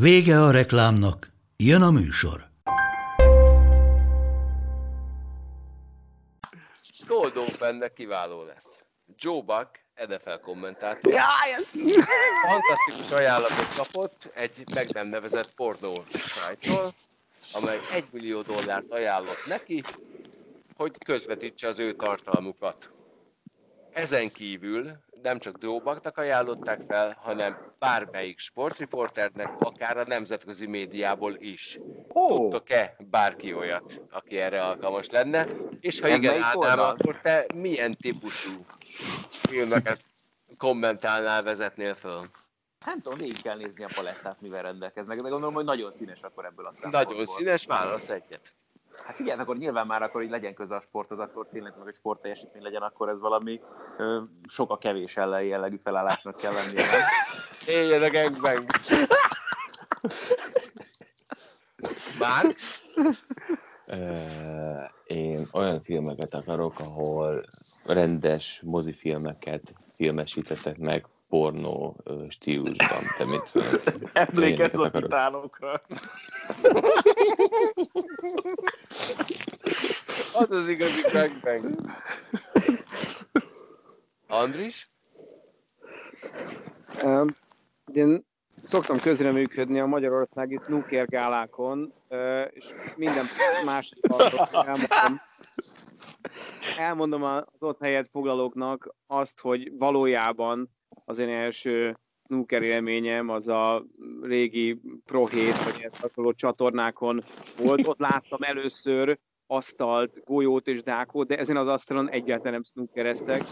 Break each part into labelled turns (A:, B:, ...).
A: Vége a reklámnak, jön a műsor.
B: Cold Opennek kiváló lesz. Joe Buck, NFL kommentátor, fantasztikus ajánlatot kapott egy meg nem nevezett pornó szájtól, amely 1 millió dollárt ajánlott neki, hogy közvetítse az ő tartalmukat. Ezen kívül nem csak Joe Bucknak ajánlották fel, hanem bármelyik sportriporternek, akár a nemzetközi médiából is.
C: Ó.
B: Tudtok-e bárki olyat, aki erre alkalmas lenne? És ha
C: Ez
B: igen, Ádám,
C: oldal?
B: akkor te milyen típusú filmeket kommentálnál, vezetnél föl?
C: Nem tudom, végig kell nézni a palettát, mivel rendelkeznek, de gondolom, hogy nagyon színes akkor ebből a szempontból.
B: Nagyon színes, válasz egyet.
C: Hát igen, akkor nyilván már akkor, hogy legyen köze a sporthoz, akkor tényleg meg egy sportteljesítmény legyen, akkor ez valami ö, sok a kevés ellen jellegű felállásnak kell lennie.
B: Éljen a gangbang! Már?
D: Én olyan filmeket akarok, ahol rendes mozifilmeket filmesítettek meg pornó stílusban. Te mit
C: Emlékezz a titánokra.
B: Az az igazi gangbang. Andris?
E: Ö, Én szoktam közreműködni a magyarországi snooker gálákon, és minden más elmondom, elmondom az ott helyet foglalóknak azt, hogy valójában az én első snooker élményem az a régi Pro 7 vagy ezt hasonló csatornákon volt. Ott láttam először asztalt, golyót és dákót, de ezen az asztalon egyáltalán nem snookereztek.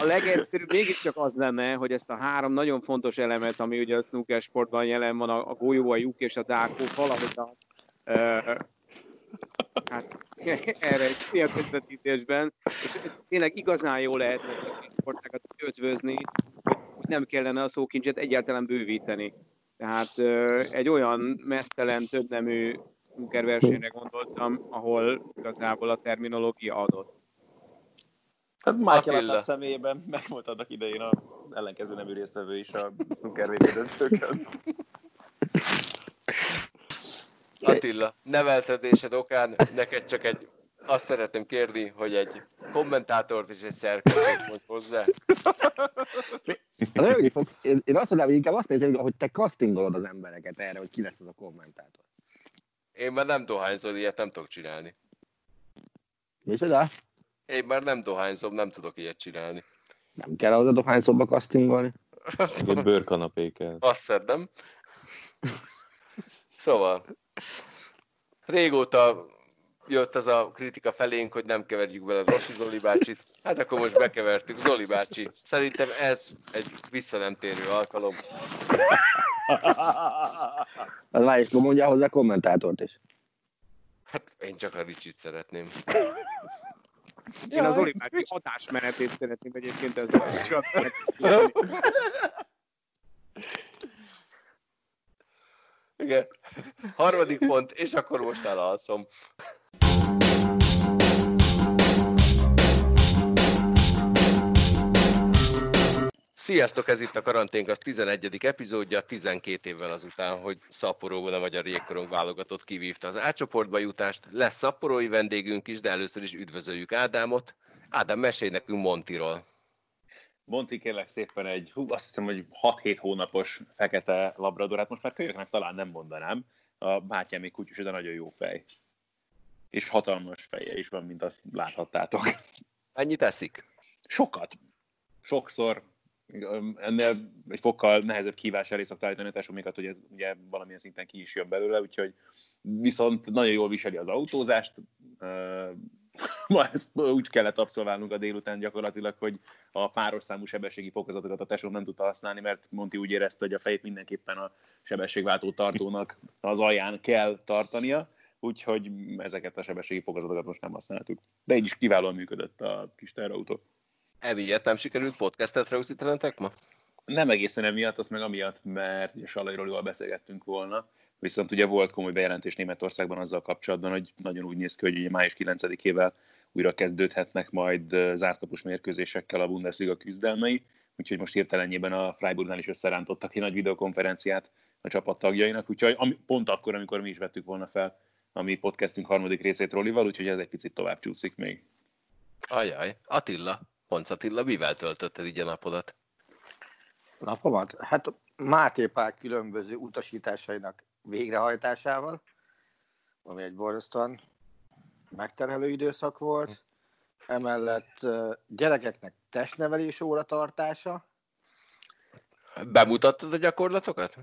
E: A legegyszerűbb mégiscsak az lenne, hogy ezt a három nagyon fontos elemet, ami ugye a snooker sportban jelen van, a, golyó, a lyuk és a dákó, valahogy a, hát, erre egy félközvetítésben, és ez tényleg igazán jó lehet a sportákat ötvözni, hogy, nem kellene a szókincset egyáltalán bővíteni. Tehát egy olyan mesztelen, többnemű snooker versenyre gondoltam, ahol igazából a terminológia adott.
C: Hát Michael
B: Attila.
C: Attila személyében meg volt annak idején a ellenkező nemű résztvevő is a snooker VB döntőkön.
B: Attila, neveltetésed okán neked csak egy, azt szeretném kérni, hogy egy kommentátort és egy szerkesztőt mondj hozzá.
F: Rögni fog. Én, én azt mondanám, hogy inkább azt nézem, hogy te castingolod az embereket erre, hogy ki lesz az a kommentátor.
B: Én már nem dohányzol, ilyet nem tudok csinálni.
F: Micsoda?
B: Én már nem dohányzom, nem tudok ilyet csinálni.
F: Nem kell ahhoz a dohányszóba castingolni.
D: Egy bőrkanapé kell.
B: Azt szedem. Szóval, régóta jött ez a kritika felénk, hogy nem keverjük bele Rossi Zoli bácsit. Hát akkor most bekevertük. Zoli bácsi, szerintem ez egy vissza nem térő alkalom.
F: Az már is mondja hozzá a kommentátort is.
B: Hát én csak a Ricsit szeretném.
E: Én az Olivár adásmenetét szeretném egyébként ez
B: Igen. Harmadik pont, és akkor most elalszom. Sziasztok, ez itt a Karanténk, az 11. epizódja, 12 évvel azután, hogy Szaporóban a Magyar Jégkorong válogatott kivívta az átcsoportba jutást. Lesz szaporói vendégünk is, de először is üdvözöljük Ádámot. Ádám, mesélj nekünk Montiról.
C: Monti kérlek szépen egy, hú, azt hiszem, hogy 6-7 hónapos fekete labrador, hát most már kölyöknek talán nem mondanám, a bátyám még kutyus, de nagyon jó fej. És hatalmas feje is van, mint azt láthattátok.
B: Ennyit eszik?
C: Sokat. Sokszor. Ennél egy fokkal nehezebb kívás elé szokta állítani a tesómékat, hogy ez ugye valamilyen szinten ki is jön belőle, úgyhogy viszont nagyon jól viseli az autózást,
G: ma ezt úgy kellett abszolválnunk a délután gyakorlatilag, hogy a páros számú sebességi fokozatokat a tesóm nem tudta használni, mert Monti úgy érezte, hogy a fejét mindenképpen a sebességváltó tartónak az alján kell tartania, úgyhogy ezeket a sebességi fokozatokat most nem használtuk. De így is kiválóan működött a kis terautó.
B: Emiatt nem sikerült podcastet rögzítenetek ma?
G: Nem egészen emiatt, azt meg amiatt, mert Salai Rolival beszélgettünk volna, viszont ugye volt komoly bejelentés Németországban azzal kapcsolatban, hogy nagyon úgy néz ki, hogy ugye május 9-ével újra kezdődhetnek majd zártkapus mérkőzésekkel a Bundesliga küzdelmei, úgyhogy most hirtelenjében a Freiburgnál is összerántottak egy nagy videokonferenciát a csapat tagjainak, úgyhogy pont akkor, amikor mi is vettük volna fel a mi podcastünk harmadik részét Rolival, úgyhogy ez egy picit tovább csúszik még.
B: Ajaj, Attila, Ponc Attila, mivel töltötted így a napodat?
F: Napomat? Hát Máté Pál különböző utasításainak végrehajtásával, ami egy borzasztóan megterhelő időszak volt. Emellett gyerekeknek testnevelés óra tartása.
B: Bemutattad a gyakorlatokat?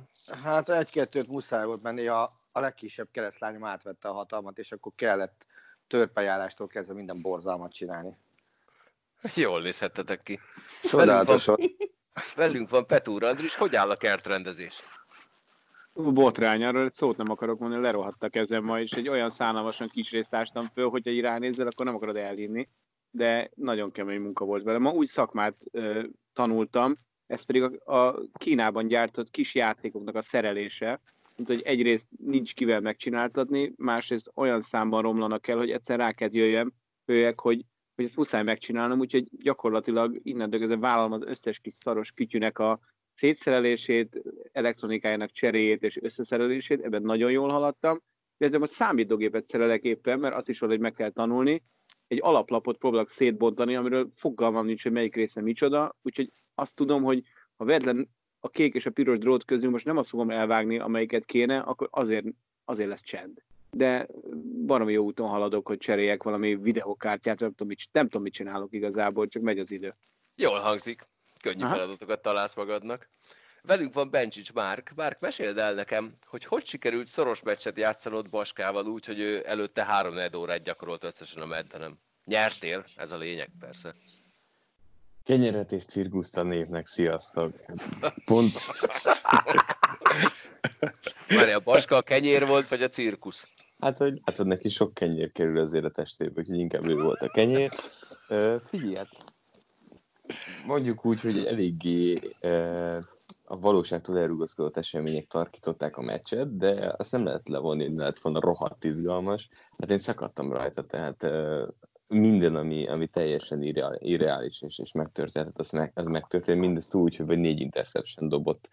F: Hát egy-kettőt muszáj volt menni, a, a legkisebb keresztlányom átvette a hatalmat, és akkor kellett törpejárástól kezdve minden borzalmat csinálni.
B: Jól nézhettetek ki.
F: Csodálatosan.
B: Velünk van, velünk van Petúr Andris, hogy áll a kertrendezés?
E: Botrány, arról egy szót nem akarok mondani, lerohadt a kezem ma, és egy olyan szánalmasan kis részt ástam föl, hogyha így ránézel, akkor nem akarod elhinni, de nagyon kemény munka volt vele. Ma új szakmát ö, tanultam, ez pedig a, a Kínában gyártott kis játékoknak a szerelése, mint hogy egyrészt nincs kivel megcsináltatni, másrészt olyan számban romlanak el, hogy egyszer rá kell jöjjem, jöjjek, hogy, hogy ezt muszáj megcsinálnom, úgyhogy gyakorlatilag innen kezdve vállalom az összes kis szaros kütyűnek a szétszerelését, elektronikájának cseréjét és összeszerelését, ebben nagyon jól haladtam, illetve most számítógépet szerelek éppen, mert azt is valahogy meg kell tanulni, egy alaplapot próbálok szétbontani, amiről fogalmam nincs, hogy melyik része micsoda, úgyhogy azt tudom, hogy ha vedlen a kék és a piros drót közül most nem azt fogom elvágni, amelyiket kéne, akkor azért, azért lesz csend. De valami jó úton haladok, hogy cseréljek valami videokártyát, nem tudom, mit, nem tudom, mit csinálok igazából, csak megy az idő.
B: Jól hangzik könnyű Aha. feladatokat találsz magadnak. Velünk van Bencsics Márk. Márk, meséld el nekem, hogy hogy sikerült szoros meccset játszanod Baskával úgy, hogy ő előtte három órát gyakorolt összesen a meddenem. Nyertél, ez a lényeg persze.
D: Kenyeret és cirkuszt a névnek, sziasztok! Pont...
B: Várj, a Baska a kenyér volt, vagy a cirkusz?
D: Hát, hogy, hát, hogy neki sok kenyér kerül azért a testébe, úgyhogy inkább ő volt a kenyér. Figyelj, hát mondjuk úgy, hogy eléggé e, a valóságtól elrugaszkodott események tarkították a meccset, de azt nem lehet levonni, hogy lehet volna rohadt izgalmas. Hát én szakadtam rajta, tehát e, minden, ami, ami teljesen irreális és, és megtörtént, az, meg, az megtörtént, mindezt úgy, hogy négy interception dobott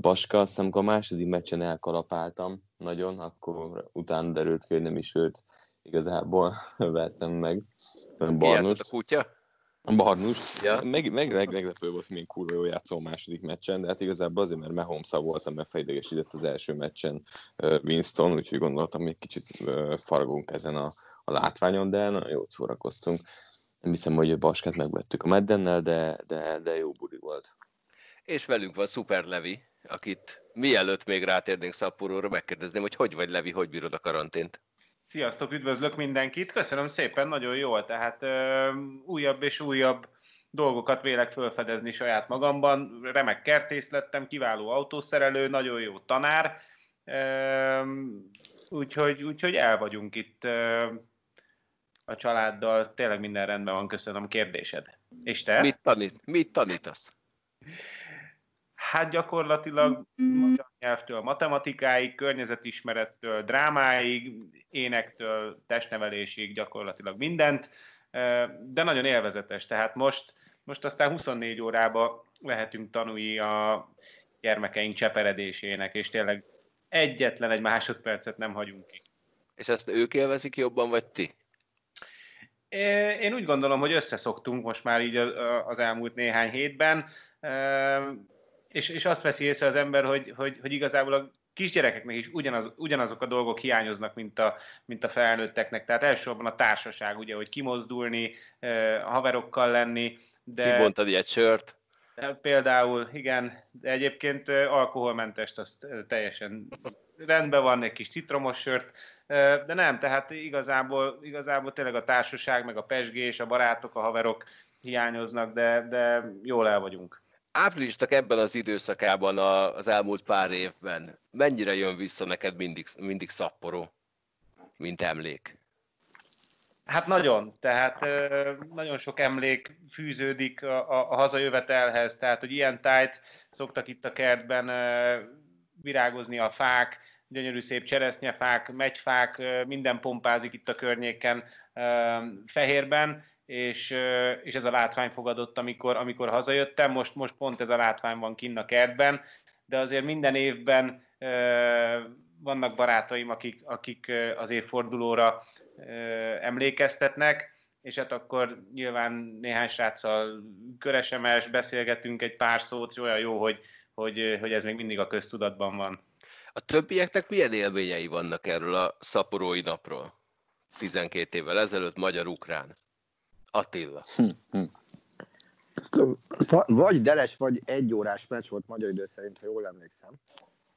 D: Baska, aztán amikor a második meccsen elkalapáltam nagyon, akkor utána derült ki, hogy nem is őt igazából vettem meg.
B: Barnos. a kutya?
D: Barnus. Ja. Meg, meg, meg, meglepő volt, hogy milyen kurva jól játszol a második meccsen, de hát igazából azért, mert mahomes voltam, mert fejdegesített az első meccsen Winston, úgyhogy gondoltam, még kicsit faragunk ezen a, a látványon, de nagyon jót szórakoztunk. Nem hiszem, hogy a Baskát megvettük a Meddennel, de, de, de jó buli volt.
B: És velünk van Super Levi, akit mielőtt még rátérnénk Szapporóra, megkérdezném, hogy hogy vagy Levi, hogy bírod a karantént?
H: Sziasztok, üdvözlök mindenkit! Köszönöm szépen, nagyon jó, tehát ö, újabb és újabb dolgokat vélek felfedezni saját magamban. Remek kertész lettem, kiváló autószerelő, nagyon jó tanár, ö, úgyhogy, úgyhogy el vagyunk itt ö, a családdal. Tényleg minden rendben van, köszönöm kérdésed. És te?
B: Mit, tanít, mit tanítasz?
H: Hát gyakorlatilag magyar nyelvtől matematikáig, környezetismerettől drámáig, énektől testnevelésig gyakorlatilag mindent, de nagyon élvezetes. Tehát most, most aztán 24 órába lehetünk tanulni a gyermekeink cseperedésének, és tényleg egyetlen egy másodpercet nem hagyunk ki.
B: És ezt ők élvezik jobban, vagy ti?
H: Én úgy gondolom, hogy összeszoktunk most már így az elmúlt néhány hétben és, és azt veszi észre az ember, hogy, hogy, hogy igazából a kisgyerekeknek is ugyanaz, ugyanazok a dolgok hiányoznak, mint a, mint a felnőtteknek. Tehát elsősorban a társaság, ugye, hogy kimozdulni, haverokkal lenni.
B: De... Kibontad egy sört.
H: Például, igen, de egyébként alkoholmentest azt teljesen rendben van, egy kis citromos sört de nem, tehát igazából, igazából tényleg a társaság, meg a pesgés, a barátok, a haverok hiányoznak, de, de jól el vagyunk.
B: Áprilistak ebben az időszakában az elmúlt pár évben mennyire jön vissza neked mindig, mindig szapporó, mint emlék?
H: Hát nagyon, tehát nagyon sok emlék fűződik a, a, a hazajövetelhez, tehát hogy ilyen tájt szoktak itt a kertben virágozni a fák, gyönyörű szép cseresznyefák, megyfák, minden pompázik itt a környéken fehérben, és, és ez a látvány fogadott, amikor, amikor hazajöttem. Most, most pont ez a látvány van kinn a kertben, de azért minden évben vannak barátaim, akik, akik az évfordulóra emlékeztetnek, és hát akkor nyilván néhány sráccal köresemes, beszélgetünk egy pár szót, és olyan jó, hogy, hogy, hogy ez még mindig a köztudatban van.
B: A többieknek milyen élményei vannak erről a szaporói napról? 12 évvel ezelőtt magyar-ukrán. Attila. Hm, hm.
F: Vagy deles, vagy egy órás meccs volt magyar idő szerint, ha jól emlékszem.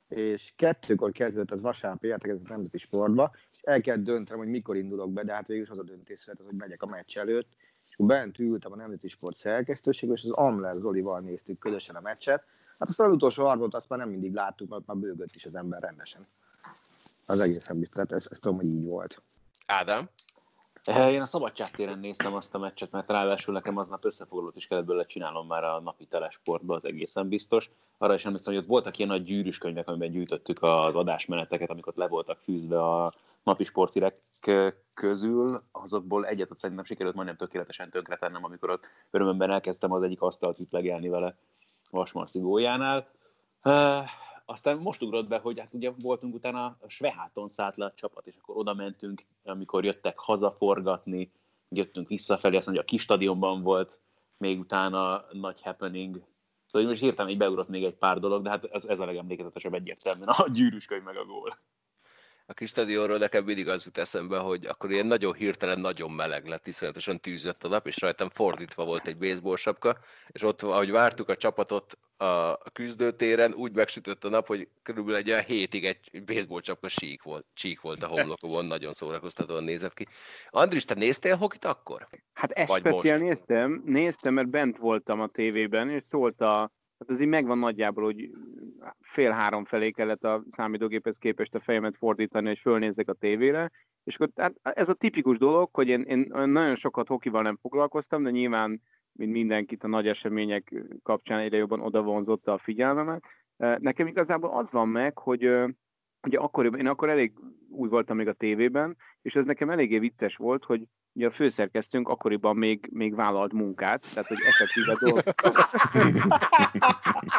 F: És kettőkor kezdődött az vasárnapi ez a nemzeti sportba, és el kell döntenem, hogy mikor indulok be, de hát végül az a döntés született, hogy megyek a meccs előtt. És akkor bent ültem a nemzeti sport szerkesztőségben, és az Amler Zolival néztük közösen a meccset. Hát aztán az utolsó harmadot azt már nem mindig láttuk, mert már bőgött is az ember rendesen. Az egészen biztos, hát ezt, ezt tudom, hogy így volt.
B: Ádám?
G: Eh, én a szabadságtéren néztem azt a meccset, mert ráadásul nekem aznap összefoglalót is kellett belőle csinálnom már a napi telesportba, az egészen biztos. Arra is emlékszem, hogy ott voltak ilyen nagy gyűrűs könyvek, amiben gyűjtöttük az adásmeneteket, amikor le voltak fűzve a napi sportirek közül, azokból egyet ott szerintem sikerült majdnem tökéletesen tönkretennem, amikor ott örömömben elkezdtem az egyik asztalt ütlegelni vele Vasmarci góljánál. Eh, aztán most ugrott be, hogy hát ugye voltunk utána a Sveháton szállt le a csapat, és akkor oda mentünk, amikor jöttek hazaforgatni, jöttünk visszafelé, azt mondja, a kis stadionban volt még utána nagy happening. Szóval most hirtelen így beugrott még egy pár dolog, de hát ez, ez a legemlékezetesebb egyértelműen a gyűrűskönyv meg a gól
B: a kis stadionról nekem mindig az jut eszembe, hogy akkor ilyen nagyon hirtelen, nagyon meleg lett, iszonyatosan tűzött a nap, és rajtam fordítva volt egy baseball sapka, és ott, ahogy vártuk a csapatot a küzdőtéren, úgy megsütött a nap, hogy körülbelül egy olyan hétig egy baseball sapka sík volt, csík volt a homlokomon, nagyon szórakoztatóan nézett ki. Andris, te néztél hokit akkor?
E: Hát ezt speciál néztem, néztem, mert bent voltam a tévében, és szólt a Hát ez így megvan nagyjából, hogy fél három felé kellett a számítógéphez képest a fejemet fordítani, és fölnézzek a tévére, és akkor hát ez a tipikus dolog, hogy én, én nagyon sokat hokival nem foglalkoztam, de nyilván, mint mindenkit a nagy események kapcsán egyre jobban odavonzotta a figyelmemet. Nekem igazából az van meg, hogy ugye akkoriban, én akkor elég új voltam még a tévében, és ez nekem eléggé vicces volt, hogy ugye a főszerkesztőnk akkoriban még, még vállalt munkát, tehát hogy effektíve, dolgozott,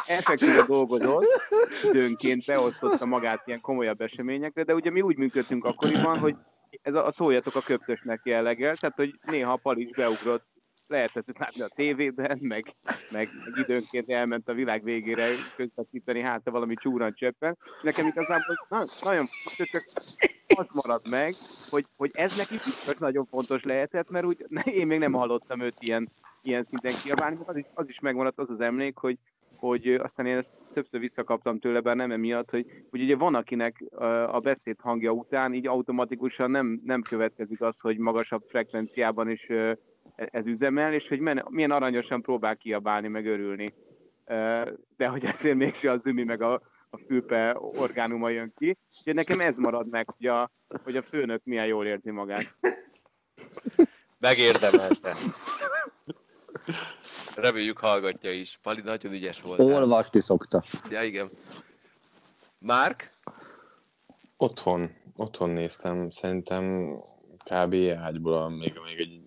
E: effektíve dolgozott, időnként beosztotta magát ilyen komolyabb eseményekre, de ugye mi úgy működtünk akkoriban, hogy ez a, a szóljatok a köptösnek jelleggel, tehát hogy néha a Palics beugrott lehetett látni a tévében, meg, meg, meg időnként elment a világ végére közvetíteni hát valami csúran csöppen. Nekem igazából na, nagyon csak az maradt meg, hogy, hogy ez neki biztos nagyon fontos lehetett, mert úgy én még nem hallottam őt ilyen, ilyen szinten kiabálni, az is, az is megmaradt az az emlék, hogy, hogy aztán én ezt többször visszakaptam tőle, bár nem emiatt, hogy, hogy ugye van, akinek a beszéd hangja után így automatikusan nem, nem következik az, hogy magasabb frekvenciában is ez üzemel, és hogy milyen aranyosan próbál kiabálni, meg örülni. De hogy ezért mégse az ümi meg a, a fülpe orgánuma jön ki. Úgyhogy nekem ez marad meg, hogy a, hogy a főnök milyen jól érzi magát.
B: Megérdemelte. Reméljük hallgatja is. Pali nagyon ügyes volt.
F: Olvasni szokta.
B: Ja, igen. Márk?
D: Otthon. Otthon néztem. Szerintem kb. ágyból még, még egy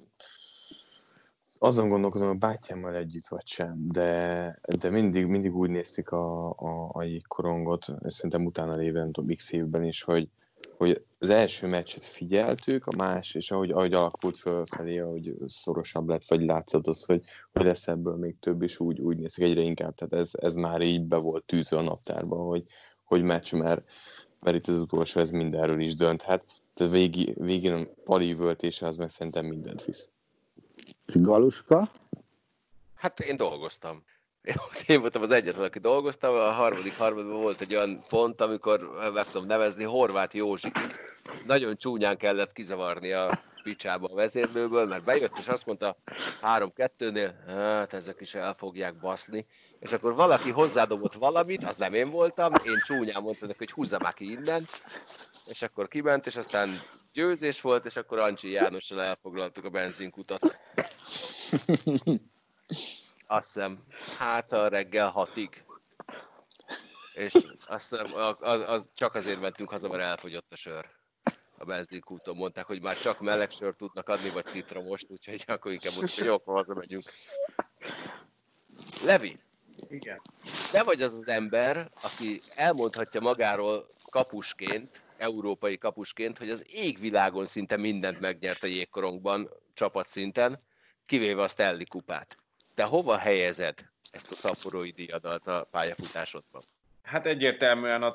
D: azon gondolkodom, a bátyámmal együtt vagy sem, de, de mindig, mindig úgy nézték a, a, a jégkorongot, szerintem utána lévő, tudom, x évben is, hogy, hogy az első meccset figyeltük, a más, és ahogy, ahogy alakult fölfelé, ahogy szorosabb lett, vagy látszott az, hogy, hogy lesz ebből még több, és úgy, úgy néztek egyre inkább, tehát ez, ez már így be volt tűzve a naptárba, hogy, hogy meccs, mert, mert itt az utolsó, ez mindenről is dönthet. Tehát végi, végén a pali völtése az meg szerintem mindent visz.
F: Galuska?
B: Hát én dolgoztam. Én voltam az egyetlen, aki dolgoztam, a harmadik harmadban volt egy olyan pont, amikor meg tudom nevezni, Horváth Józsi nagyon csúnyán kellett kizavarni a picsába a vezérlőből, mert bejött és azt mondta 3-2-nél, hát ezek is el fogják baszni, és akkor valaki hozzádobott valamit, az nem én voltam, én csúnyán mondtam neki, hogy húzza már ki innen, és akkor kiment, és aztán győzés volt, és akkor Ancsi Jánossal elfoglaltuk a benzinkutat. Azt hiszem, hát a reggel hatig. És azt hiszem, az, az, csak azért mentünk haza, mert elfogyott a sör. A benzinkúton mondták, hogy már csak meleg sört tudnak adni, vagy citromost, úgyhogy akkor inkább most, hogy jó, akkor hazamegyünk. Levi,
H: Igen.
B: te vagy az az ember, aki elmondhatja magáról kapusként, európai kapusként, hogy az égvilágon szinte mindent megnyert a jégkorongban csapatszinten, kivéve a Stanley kupát. Te hova helyezed ezt a szaporói díjadat a pályafutásodban?
H: Hát egyértelműen a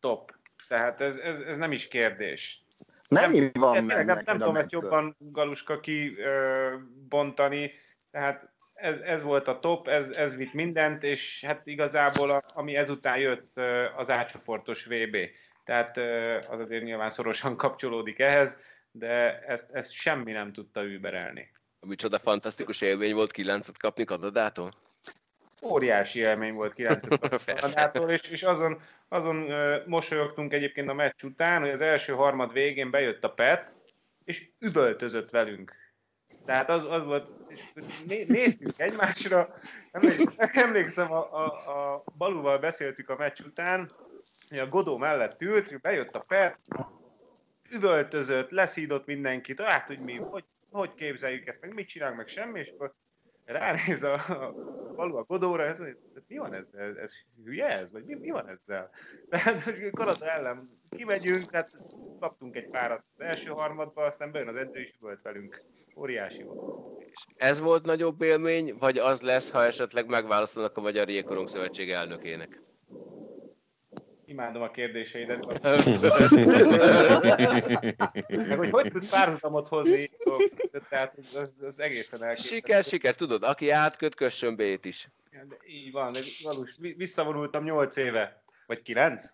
H: top. Tehát ez, ez, ez nem is kérdés.
F: Mennyi
H: nem,
F: van
H: nem,
F: meg
H: nem, nem
F: a
H: tudom ezt jobban Galuska ki ö, bontani, tehát ez, ez volt a top, ez, ez vitt mindent, és hát igazából a, ami ezután jött az átcsoportos VB. Tehát az azért nyilván szorosan kapcsolódik ehhez, de ezt, ezt semmi nem tudta überelni.
B: Micsoda fantasztikus élmény volt kilencet kapni Kanadától?
H: óriási élmény volt 9 Kanadától, és, és azon, azon mosolyogtunk egyébként a meccs után, hogy az első harmad végén bejött a Pet, és üvöltözött velünk. Tehát az, az volt, és né, néztünk egymásra, emlékszem, emlékszem a, a, a Balúval beszéltük a meccs után, a Godó mellett ült, bejött a Pet, üvöltözött, leszídott mindenkit, hát, hogy mi, hogy, hogy képzeljük ezt, meg mit csinálunk, meg semmi, és akkor ránéz a, a Balú a Godóra, ez, mi van ezzel, ez, ez hülye ez, vagy mi, mi van ezzel? Tehát Kanada ellen kimegyünk, hát kaptunk egy párat az első harmadba, aztán bejön az edző is üvölt velünk. Óriási volt.
B: És ez volt nagyobb élmény, vagy az lesz, ha esetleg megválaszolnak a Magyar Jégkorong Szövetség elnökének?
H: Imádom a kérdéseidet. Meg hogy hogy tud párhuzamot hozni, tehát az, az, egészen elképesztő.
B: Siker, siker, tudod, aki átköt, kössön B-t is.
H: De így van, de valós, vi- visszavonultam 8 éve, vagy 9.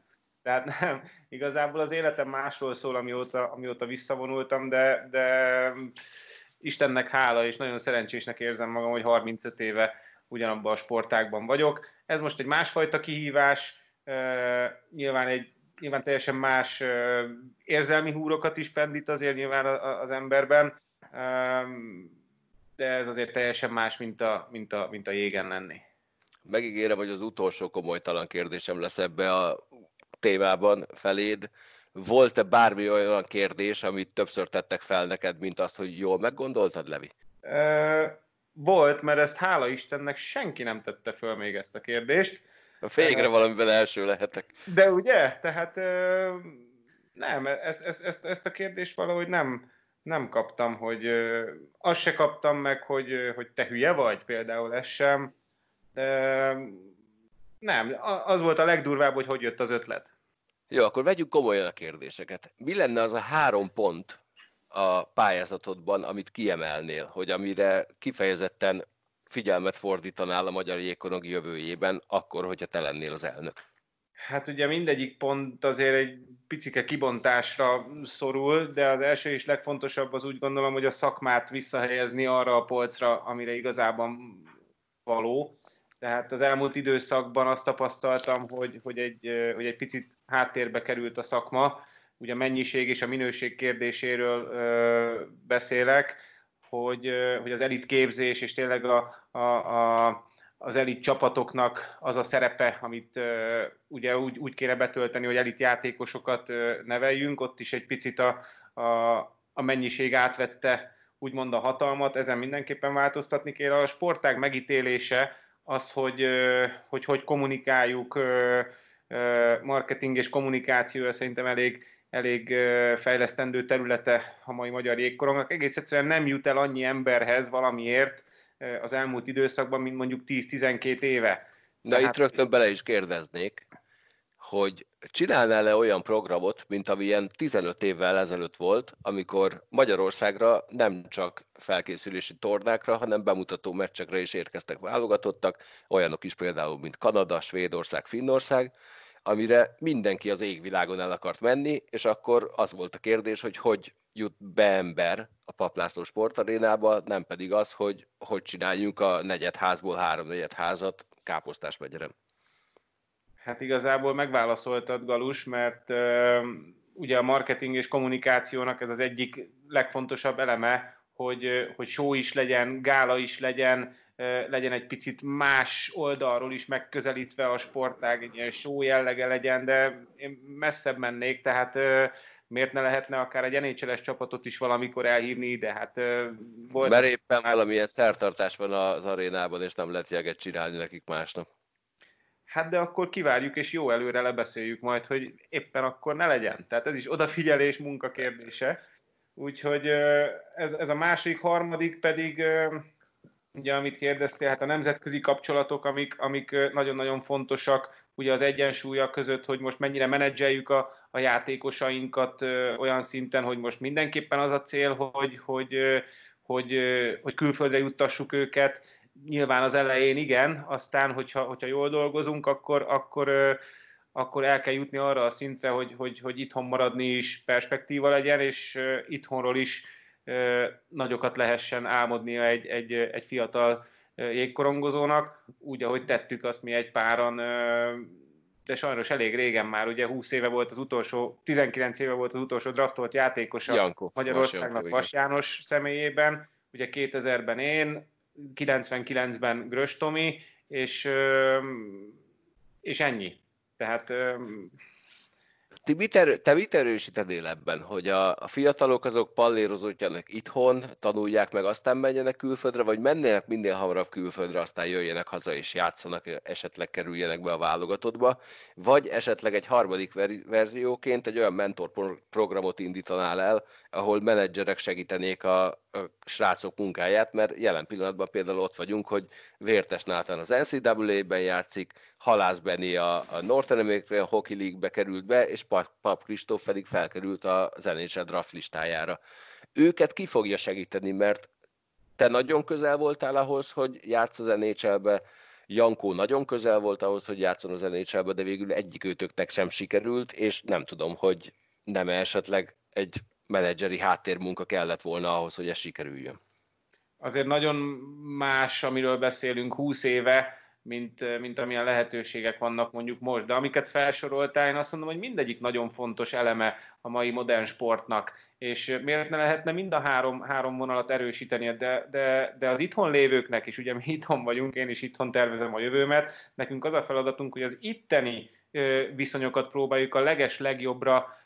H: Tehát nem, igazából az életem másról szól, amióta, amióta visszavonultam, de, de Istennek hála, és nagyon szerencsésnek érzem magam, hogy 35 éve ugyanabban a sportágban vagyok. Ez most egy másfajta kihívás, nyilván egy nyilván teljesen más érzelmi húrokat is pendít azért nyilván az emberben, de ez azért teljesen más, mint a, mint a, mint a jégen lenni.
B: Megígérem, hogy az utolsó komolytalan kérdésem lesz ebbe a témában feléd. Volt-e bármi olyan kérdés, amit többször tettek fel neked, mint azt, hogy jól meggondoltad, Levi?
H: Volt, mert ezt hála Istennek senki nem tette föl még ezt a kérdést.
B: Végre valamivel első lehetek.
H: De ugye, tehát nem, ezt, ezt, ezt, ezt a kérdést valahogy nem, nem kaptam, hogy azt se kaptam meg, hogy, hogy te hülye vagy, például ez sem. Nem, a- az volt a legdurvább, hogy hogy jött az ötlet.
B: Jó, akkor vegyük komolyan a kérdéseket. Mi lenne az a három pont a pályázatodban, amit kiemelnél, hogy amire kifejezetten figyelmet fordítanál a magyar jégkorong jövőjében, akkor, hogyha te lennél az elnök?
H: Hát ugye mindegyik pont azért egy picike kibontásra szorul, de az első és legfontosabb az úgy gondolom, hogy a szakmát visszahelyezni arra a polcra, amire igazában való. Tehát az elmúlt időszakban azt tapasztaltam, hogy, hogy, egy, hogy egy picit háttérbe került a szakma. Ugye a mennyiség és a minőség kérdéséről ö, beszélek, hogy, hogy az elit képzés és tényleg a, a, a, az elit csapatoknak az a szerepe, amit ö, ugye úgy, úgy kéne betölteni, hogy elit játékosokat ö, neveljünk, ott is egy picit a, a, a mennyiség átvette úgymond a hatalmat, ezen mindenképpen változtatni kéne. A sportág megítélése az, hogy ö, hogy, hogy kommunikáljuk, ö, ö, marketing és kommunikáció szerintem elég, elég fejlesztendő területe a mai magyar jégkorongnak. Egész egyszerűen nem jut el annyi emberhez valamiért az elmúlt időszakban, mint mondjuk 10-12 éve.
B: Na
H: Tehát-
B: itt rögtön bele is kérdeznék, hogy csinálnál-e olyan programot, mint ami ilyen 15 évvel ezelőtt volt, amikor Magyarországra nem csak felkészülési tornákra, hanem bemutató meccsekre is érkeztek válogatottak, olyanok is például, mint Kanada, Svédország, Finnország, amire mindenki az égvilágon el akart menni, és akkor az volt a kérdés, hogy hogy jut be ember a Paplászló sportarénába, nem pedig az, hogy hogy csináljunk a negyed házból három negyed házat Káposztás megyeren.
H: Hát igazából megválaszoltad, Galus, mert uh, ugye a marketing és kommunikációnak ez az egyik legfontosabb eleme, hogy, hogy show is legyen, gála is legyen, legyen egy picit más oldalról is megközelítve a sportág, egy ilyen show jellege legyen, de én messzebb mennék, tehát miért ne lehetne akár egy nhl csapatot is valamikor elhívni ide? Hát,
B: volt Mert éppen hát... valamilyen szertartás van az arénában, és nem lehet jeget csinálni nekik másnak.
H: Hát de akkor kivárjuk, és jó előre lebeszéljük majd, hogy éppen akkor ne legyen. Tehát ez is odafigyelés munka kérdése. Úgyhogy ez, ez a másik, harmadik pedig, ugye amit kérdeztél, hát a nemzetközi kapcsolatok, amik, amik nagyon-nagyon fontosak, ugye az egyensúlya között, hogy most mennyire menedzseljük a, a játékosainkat olyan szinten, hogy most mindenképpen az a cél, hogy, hogy, hogy, hogy külföldre juttassuk őket, nyilván az elején igen, aztán, hogyha, hogyha jól dolgozunk, akkor, akkor, akkor el kell jutni arra a szintre, hogy, hogy, hogy itthon maradni is perspektíva legyen, és itthonról is nagyokat lehessen álmodnia egy, egy, egy fiatal jégkorongozónak, úgy, ahogy tettük azt mi egy páran, de sajnos elég régen már, ugye 20 éve volt az utolsó, 19 éve volt az utolsó draftolt játékos a Magyarországnak Vas János személyében, ugye 2000-ben én, 99-ben Grös Tomi, és, és ennyi. Tehát
B: ti mit erő, te mit erősítenél ebben, hogy a, a fiatalok azok pallérozódjanak itthon, tanulják meg, aztán menjenek külföldre, vagy mennének minél hamarabb külföldre, aztán jöjjenek haza és játszanak, esetleg kerüljenek be a válogatottba, vagy esetleg egy harmadik verzióként egy olyan mentor programot indítanál el, ahol menedzserek segítenék a, a srácok munkáját, mert jelen pillanatban például ott vagyunk, hogy Vértes Nátán az NCAA-ben játszik, Halász Benny a, a Northern American Hockey League-be került be, és Pap Kristóf pedig felkerült a NHL draft listájára. Őket ki fogja segíteni, mert te nagyon közel voltál ahhoz, hogy játsz az NHL-be, Jankó nagyon közel volt ahhoz, hogy játszon az NHL-be, de végül egyik őtöknek sem sikerült, és nem tudom, hogy nem esetleg egy menedzseri háttérmunka kellett volna ahhoz, hogy ez sikerüljön.
H: Azért nagyon más, amiről beszélünk 20 éve, mint, mint amilyen lehetőségek vannak mondjuk most. De amiket felsoroltál, én azt mondom, hogy mindegyik nagyon fontos eleme a mai modern sportnak. És miért ne lehetne mind a három, három vonalat erősíteni, de, de, de az itthon lévőknek is, ugye mi itthon vagyunk, én is itthon tervezem a jövőmet, nekünk az a feladatunk, hogy az itteni viszonyokat próbáljuk a leges legjobbra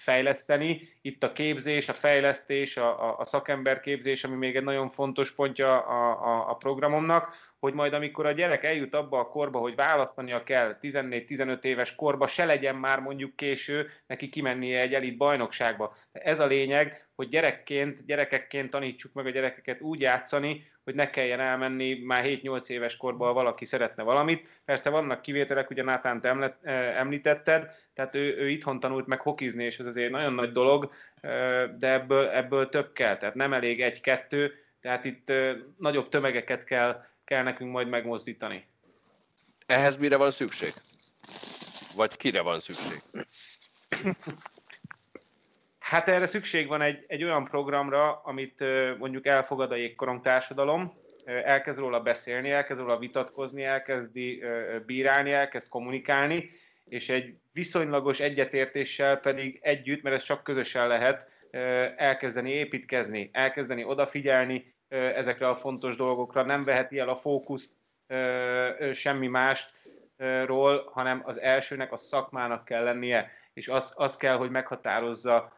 H: fejleszteni. Itt a képzés, a fejlesztés, a, a, a szakemberképzés, ami még egy nagyon fontos pontja a, a, a programomnak, hogy majd amikor a gyerek eljut abba a korba, hogy választania kell 14-15 éves korba, se legyen már mondjuk késő neki kimennie egy elit bajnokságba. Ez a lényeg, hogy gyerekként, gyerekekként tanítsuk meg a gyerekeket úgy játszani, hogy ne kelljen elmenni már 7-8 éves korban, ha valaki szeretne valamit. Persze vannak kivételek, ugye Nátánt eh, említetted, tehát ő, ő itthon tanult meg hokizni, és ez azért nagyon nagy dolog, eh, de ebből, ebből több kell, tehát nem elég egy-kettő, tehát itt eh, nagyobb tömegeket kell, kell nekünk majd megmozdítani.
B: Ehhez mire van szükség? Vagy kire van szükség?
H: Hát erre szükség van egy, egy olyan programra, amit mondjuk elfogad a jégkorong társadalom, elkezd róla beszélni, elkezd róla vitatkozni, elkezdi bírálni, elkezd kommunikálni, és egy viszonylagos egyetértéssel pedig együtt, mert ez csak közösen lehet, elkezdeni építkezni, elkezdeni odafigyelni ezekre a fontos dolgokra, nem veheti el a fókuszt semmi mástról, hanem az elsőnek a szakmának kell lennie, és az, az kell, hogy meghatározza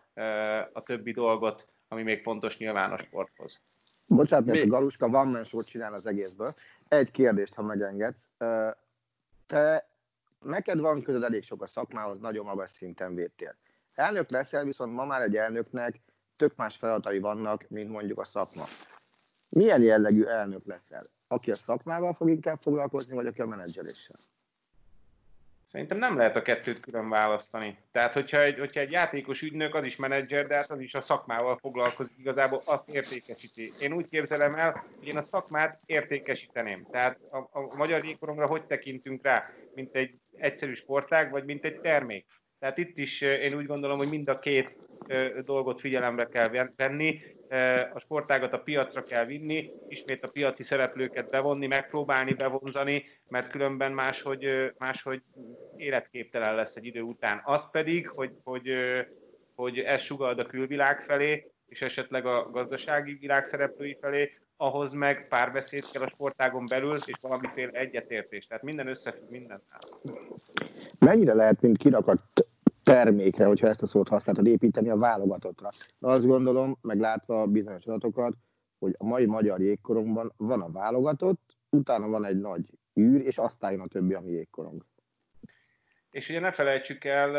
H: a többi dolgot, ami még fontos nyilván a sporthoz.
F: Bocsánat, mert a Galuska van man csinál az egészből. Egy kérdést, ha megengedsz. Te, neked van közöd elég sok a szakmához, nagyon magas szinten védtél. Elnök leszel, viszont ma már egy elnöknek tök más feladatai vannak, mint mondjuk a szakma. Milyen jellegű elnök leszel? Aki a szakmával fog inkább foglalkozni, vagy aki a menedzseléssel?
H: Szerintem nem lehet a kettőt külön választani. Tehát, hogyha egy, hogyha egy játékos ügynök, az is menedzser, de hát az is a szakmával foglalkozik, igazából azt értékesíti. Én úgy képzelem el, hogy én a szakmát értékesíteném. Tehát a, a magyar jégkorongra hogy tekintünk rá? Mint egy egyszerű sportág, vagy mint egy termék? Tehát itt is én úgy gondolom, hogy mind a két dolgot figyelembe kell venni. A sportágat a piacra kell vinni, ismét a piaci szereplőket bevonni, megpróbálni bevonzani, mert különben máshogy, máshogy életképtelen lesz egy idő után. Az pedig, hogy, hogy, hogy ez sugald a külvilág felé, és esetleg a gazdasági világ szereplői felé, ahhoz meg párbeszéd kell a sportágon belül, és valamiféle egyetértés. Tehát minden összefügg mindennel.
F: Mennyire lehet, mint kirakott termékre, hogyha ezt a szót használtad, építeni a válogatottra? De azt gondolom, meglátva bizonyos adatokat, hogy a mai magyar jégkorongban van a válogatott, utána van egy nagy űr, és aztán jön a többi, ami jégkorong.
H: És ugye ne felejtsük el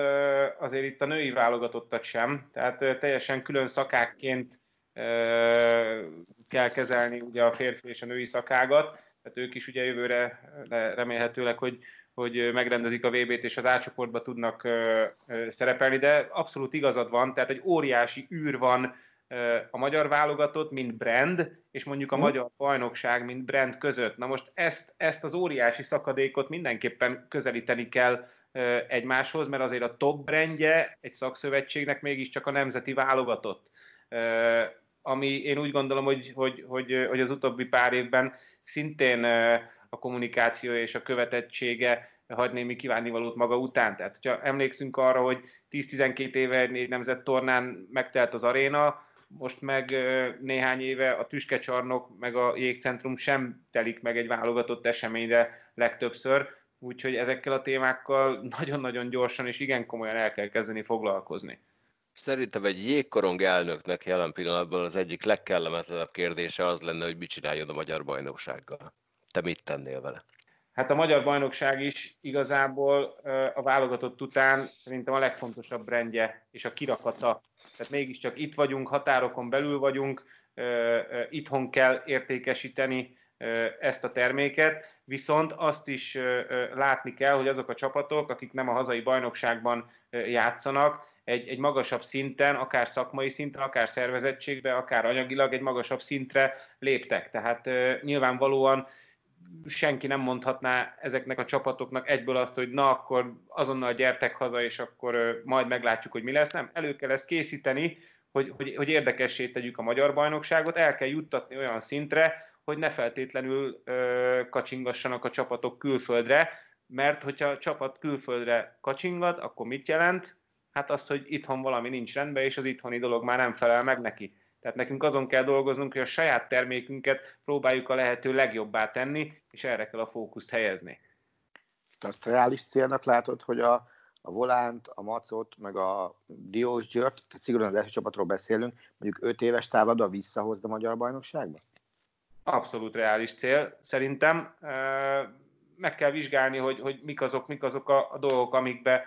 H: azért itt a női válogatottat sem, tehát teljesen külön szakákként kell kezelni ugye a férfi és a női szakágat, tehát ők is ugye jövőre remélhetőleg, hogy, hogy megrendezik a VB-t és az átcsoportba tudnak szerepelni, de abszolút igazad van, tehát egy óriási űr van a magyar válogatott, mint brand, és mondjuk a hmm. magyar bajnokság, mint brand között. Na most ezt, ezt az óriási szakadékot mindenképpen közelíteni kell egymáshoz, mert azért a top brandje egy szakszövetségnek mégiscsak a nemzeti válogatott ami én úgy gondolom, hogy, hogy, hogy, hogy az utóbbi pár évben szintén a kommunikáció és a követettsége hagy némi kívánnivalót maga után. Tehát, hogyha emlékszünk arra, hogy 10-12 éve egy nemzet tornán megtelt az aréna, most meg néhány éve a tüskecsarnok meg a jégcentrum sem telik meg egy válogatott eseményre legtöbbször, úgyhogy ezekkel a témákkal nagyon-nagyon gyorsan és igen komolyan el kell kezdeni foglalkozni.
B: Szerintem egy jégkorong elnöknek jelen pillanatban az egyik legkellemetlenebb kérdése az lenne, hogy mit csináljon a magyar bajnoksággal. Te mit tennél vele?
H: Hát a magyar bajnokság is igazából a válogatott után szerintem a legfontosabb rendje és a kirakata. Tehát mégiscsak itt vagyunk, határokon belül vagyunk, itthon kell értékesíteni ezt a terméket, viszont azt is látni kell, hogy azok a csapatok, akik nem a hazai bajnokságban játszanak, egy, egy magasabb szinten, akár szakmai szinten, akár szervezettségben, akár anyagilag egy magasabb szintre léptek. Tehát nyilvánvalóan senki nem mondhatná ezeknek a csapatoknak egyből azt, hogy na akkor azonnal gyertek haza, és akkor majd meglátjuk, hogy mi lesz. Nem, elő kell ezt készíteni, hogy, hogy, hogy érdekessé tegyük a magyar bajnokságot, el kell juttatni olyan szintre, hogy ne feltétlenül ö, kacsingassanak a csapatok külföldre, mert hogyha a csapat külföldre kacsingat, akkor mit jelent? Hát az, hogy itthon valami nincs rendben, és az itthoni dolog már nem felel meg neki. Tehát nekünk azon kell dolgoznunk, hogy a saját termékünket próbáljuk a lehető legjobbá tenni, és erre kell a fókuszt helyezni.
F: Azt reális célnak látod, hogy a, a Volánt, a Macot, meg a Diós Györt, tehát szigorúan az első csapatról beszélünk, mondjuk 5 éves távladva visszahozd a magyar bajnokságba?
H: Abszolút reális cél, szerintem. Meg kell vizsgálni, hogy, hogy mik azok, mik azok a, a dolgok, amikbe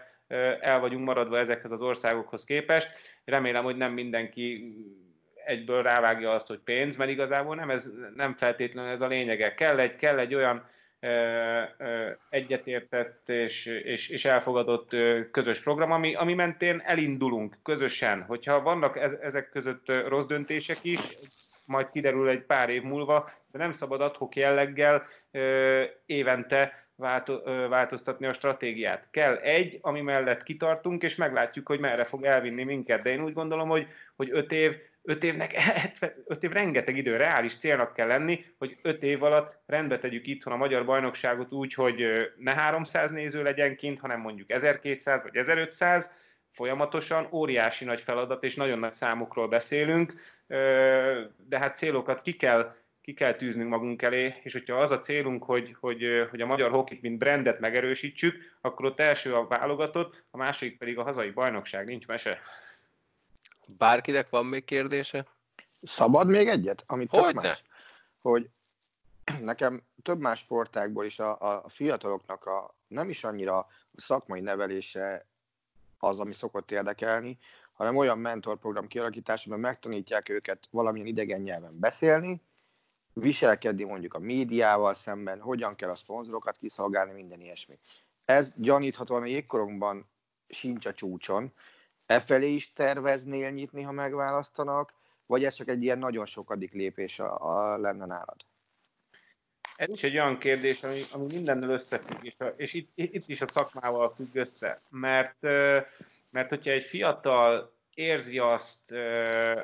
H: el vagyunk maradva ezekhez az országokhoz képest. Remélem, hogy nem mindenki egyből rávágja azt, hogy pénz, mert igazából nem, ez, nem feltétlenül ez a lényege. Kell egy, kell egy olyan egyetértett és, és, és elfogadott közös program, ami, ami mentén elindulunk közösen. Hogyha vannak ezek között rossz döntések is, majd kiderül egy pár év múlva, de nem szabad adhok jelleggel évente változtatni a stratégiát. Kell egy, ami mellett kitartunk, és meglátjuk, hogy merre fog elvinni minket. De én úgy gondolom, hogy, hogy öt év öt évnek, öt év rengeteg idő, reális célnak kell lenni, hogy öt év alatt rendbe tegyük itthon a magyar bajnokságot úgy, hogy ne 300 néző legyen kint, hanem mondjuk 1200 vagy 1500, folyamatosan óriási nagy feladat és nagyon nagy számokról beszélünk, de hát célokat ki kell ki kell tűznünk magunk elé, és hogyha az a célunk, hogy, hogy, hogy a magyar hokit mint brandet megerősítsük, akkor ott első a válogatott, a második pedig a hazai bajnokság, nincs mese.
B: Bárkinek van még kérdése?
F: Szabad még egyet?
B: Amit Hogyne? Más,
F: hogy nekem több más sportákból is a, a fiataloknak a, nem is annyira a szakmai nevelése az, ami szokott érdekelni, hanem olyan mentorprogram kialakításában megtanítják őket valamilyen idegen nyelven beszélni, viselkedni mondjuk a médiával szemben, hogyan kell a szponzorokat kiszolgálni, minden ilyesmi. ez gyaníthatóan a jégkorongban sincs a csúcson. E felé is terveznél nyitni, ha megválasztanak, vagy ez csak egy ilyen nagyon sokadik lépés a, a lenne nálad?
H: Ez is egy olyan kérdés, ami, ami mindennel összefügg, és, és itt, itt is a szakmával függ össze. Mert, mert hogyha egy fiatal érzi azt,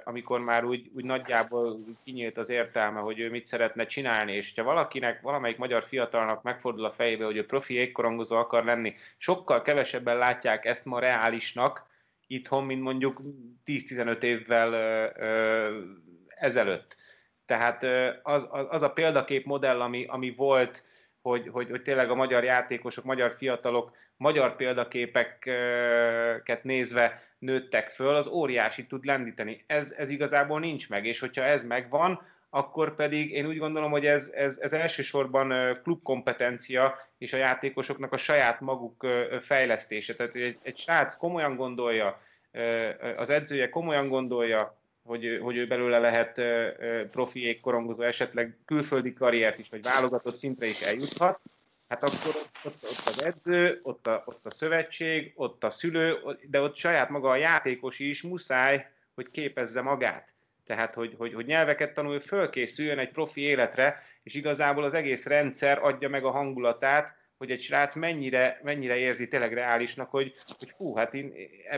H: amikor már úgy, úgy nagyjából kinyílt az értelme, hogy ő mit szeretne csinálni, és ha valakinek, valamelyik magyar fiatalnak megfordul a fejébe, hogy ő profi égkorongozó akar lenni, sokkal kevesebben látják ezt ma reálisnak itthon, mint mondjuk 10-15 évvel ezelőtt. Tehát az, az, a példakép modell, ami, ami volt, hogy, hogy, hogy tényleg a magyar játékosok, magyar fiatalok magyar példaképeket nézve nőttek föl, az óriási tud lendíteni. Ez, ez igazából nincs meg, és hogyha ez megvan, akkor pedig én úgy gondolom, hogy ez, ez, ez elsősorban klubkompetencia és a játékosoknak a saját maguk fejlesztése. Tehát egy, egy srác komolyan gondolja, az edzője komolyan gondolja, hogy, hogy ő belőle lehet profi korongozó, esetleg külföldi karriert is, vagy válogatott szintre is eljuthat, hát akkor ott, ott, az edző, ott a, ott a szövetség, ott a szülő, de ott saját maga a játékos is muszáj, hogy képezze magát. Tehát, hogy, hogy, hogy nyelveket tanul, fölkészüljön egy profi életre, és igazából az egész rendszer adja meg a hangulatát, hogy egy srác mennyire, mennyire érzi tényleg reálisnak, hogy, hogy hú, hát én,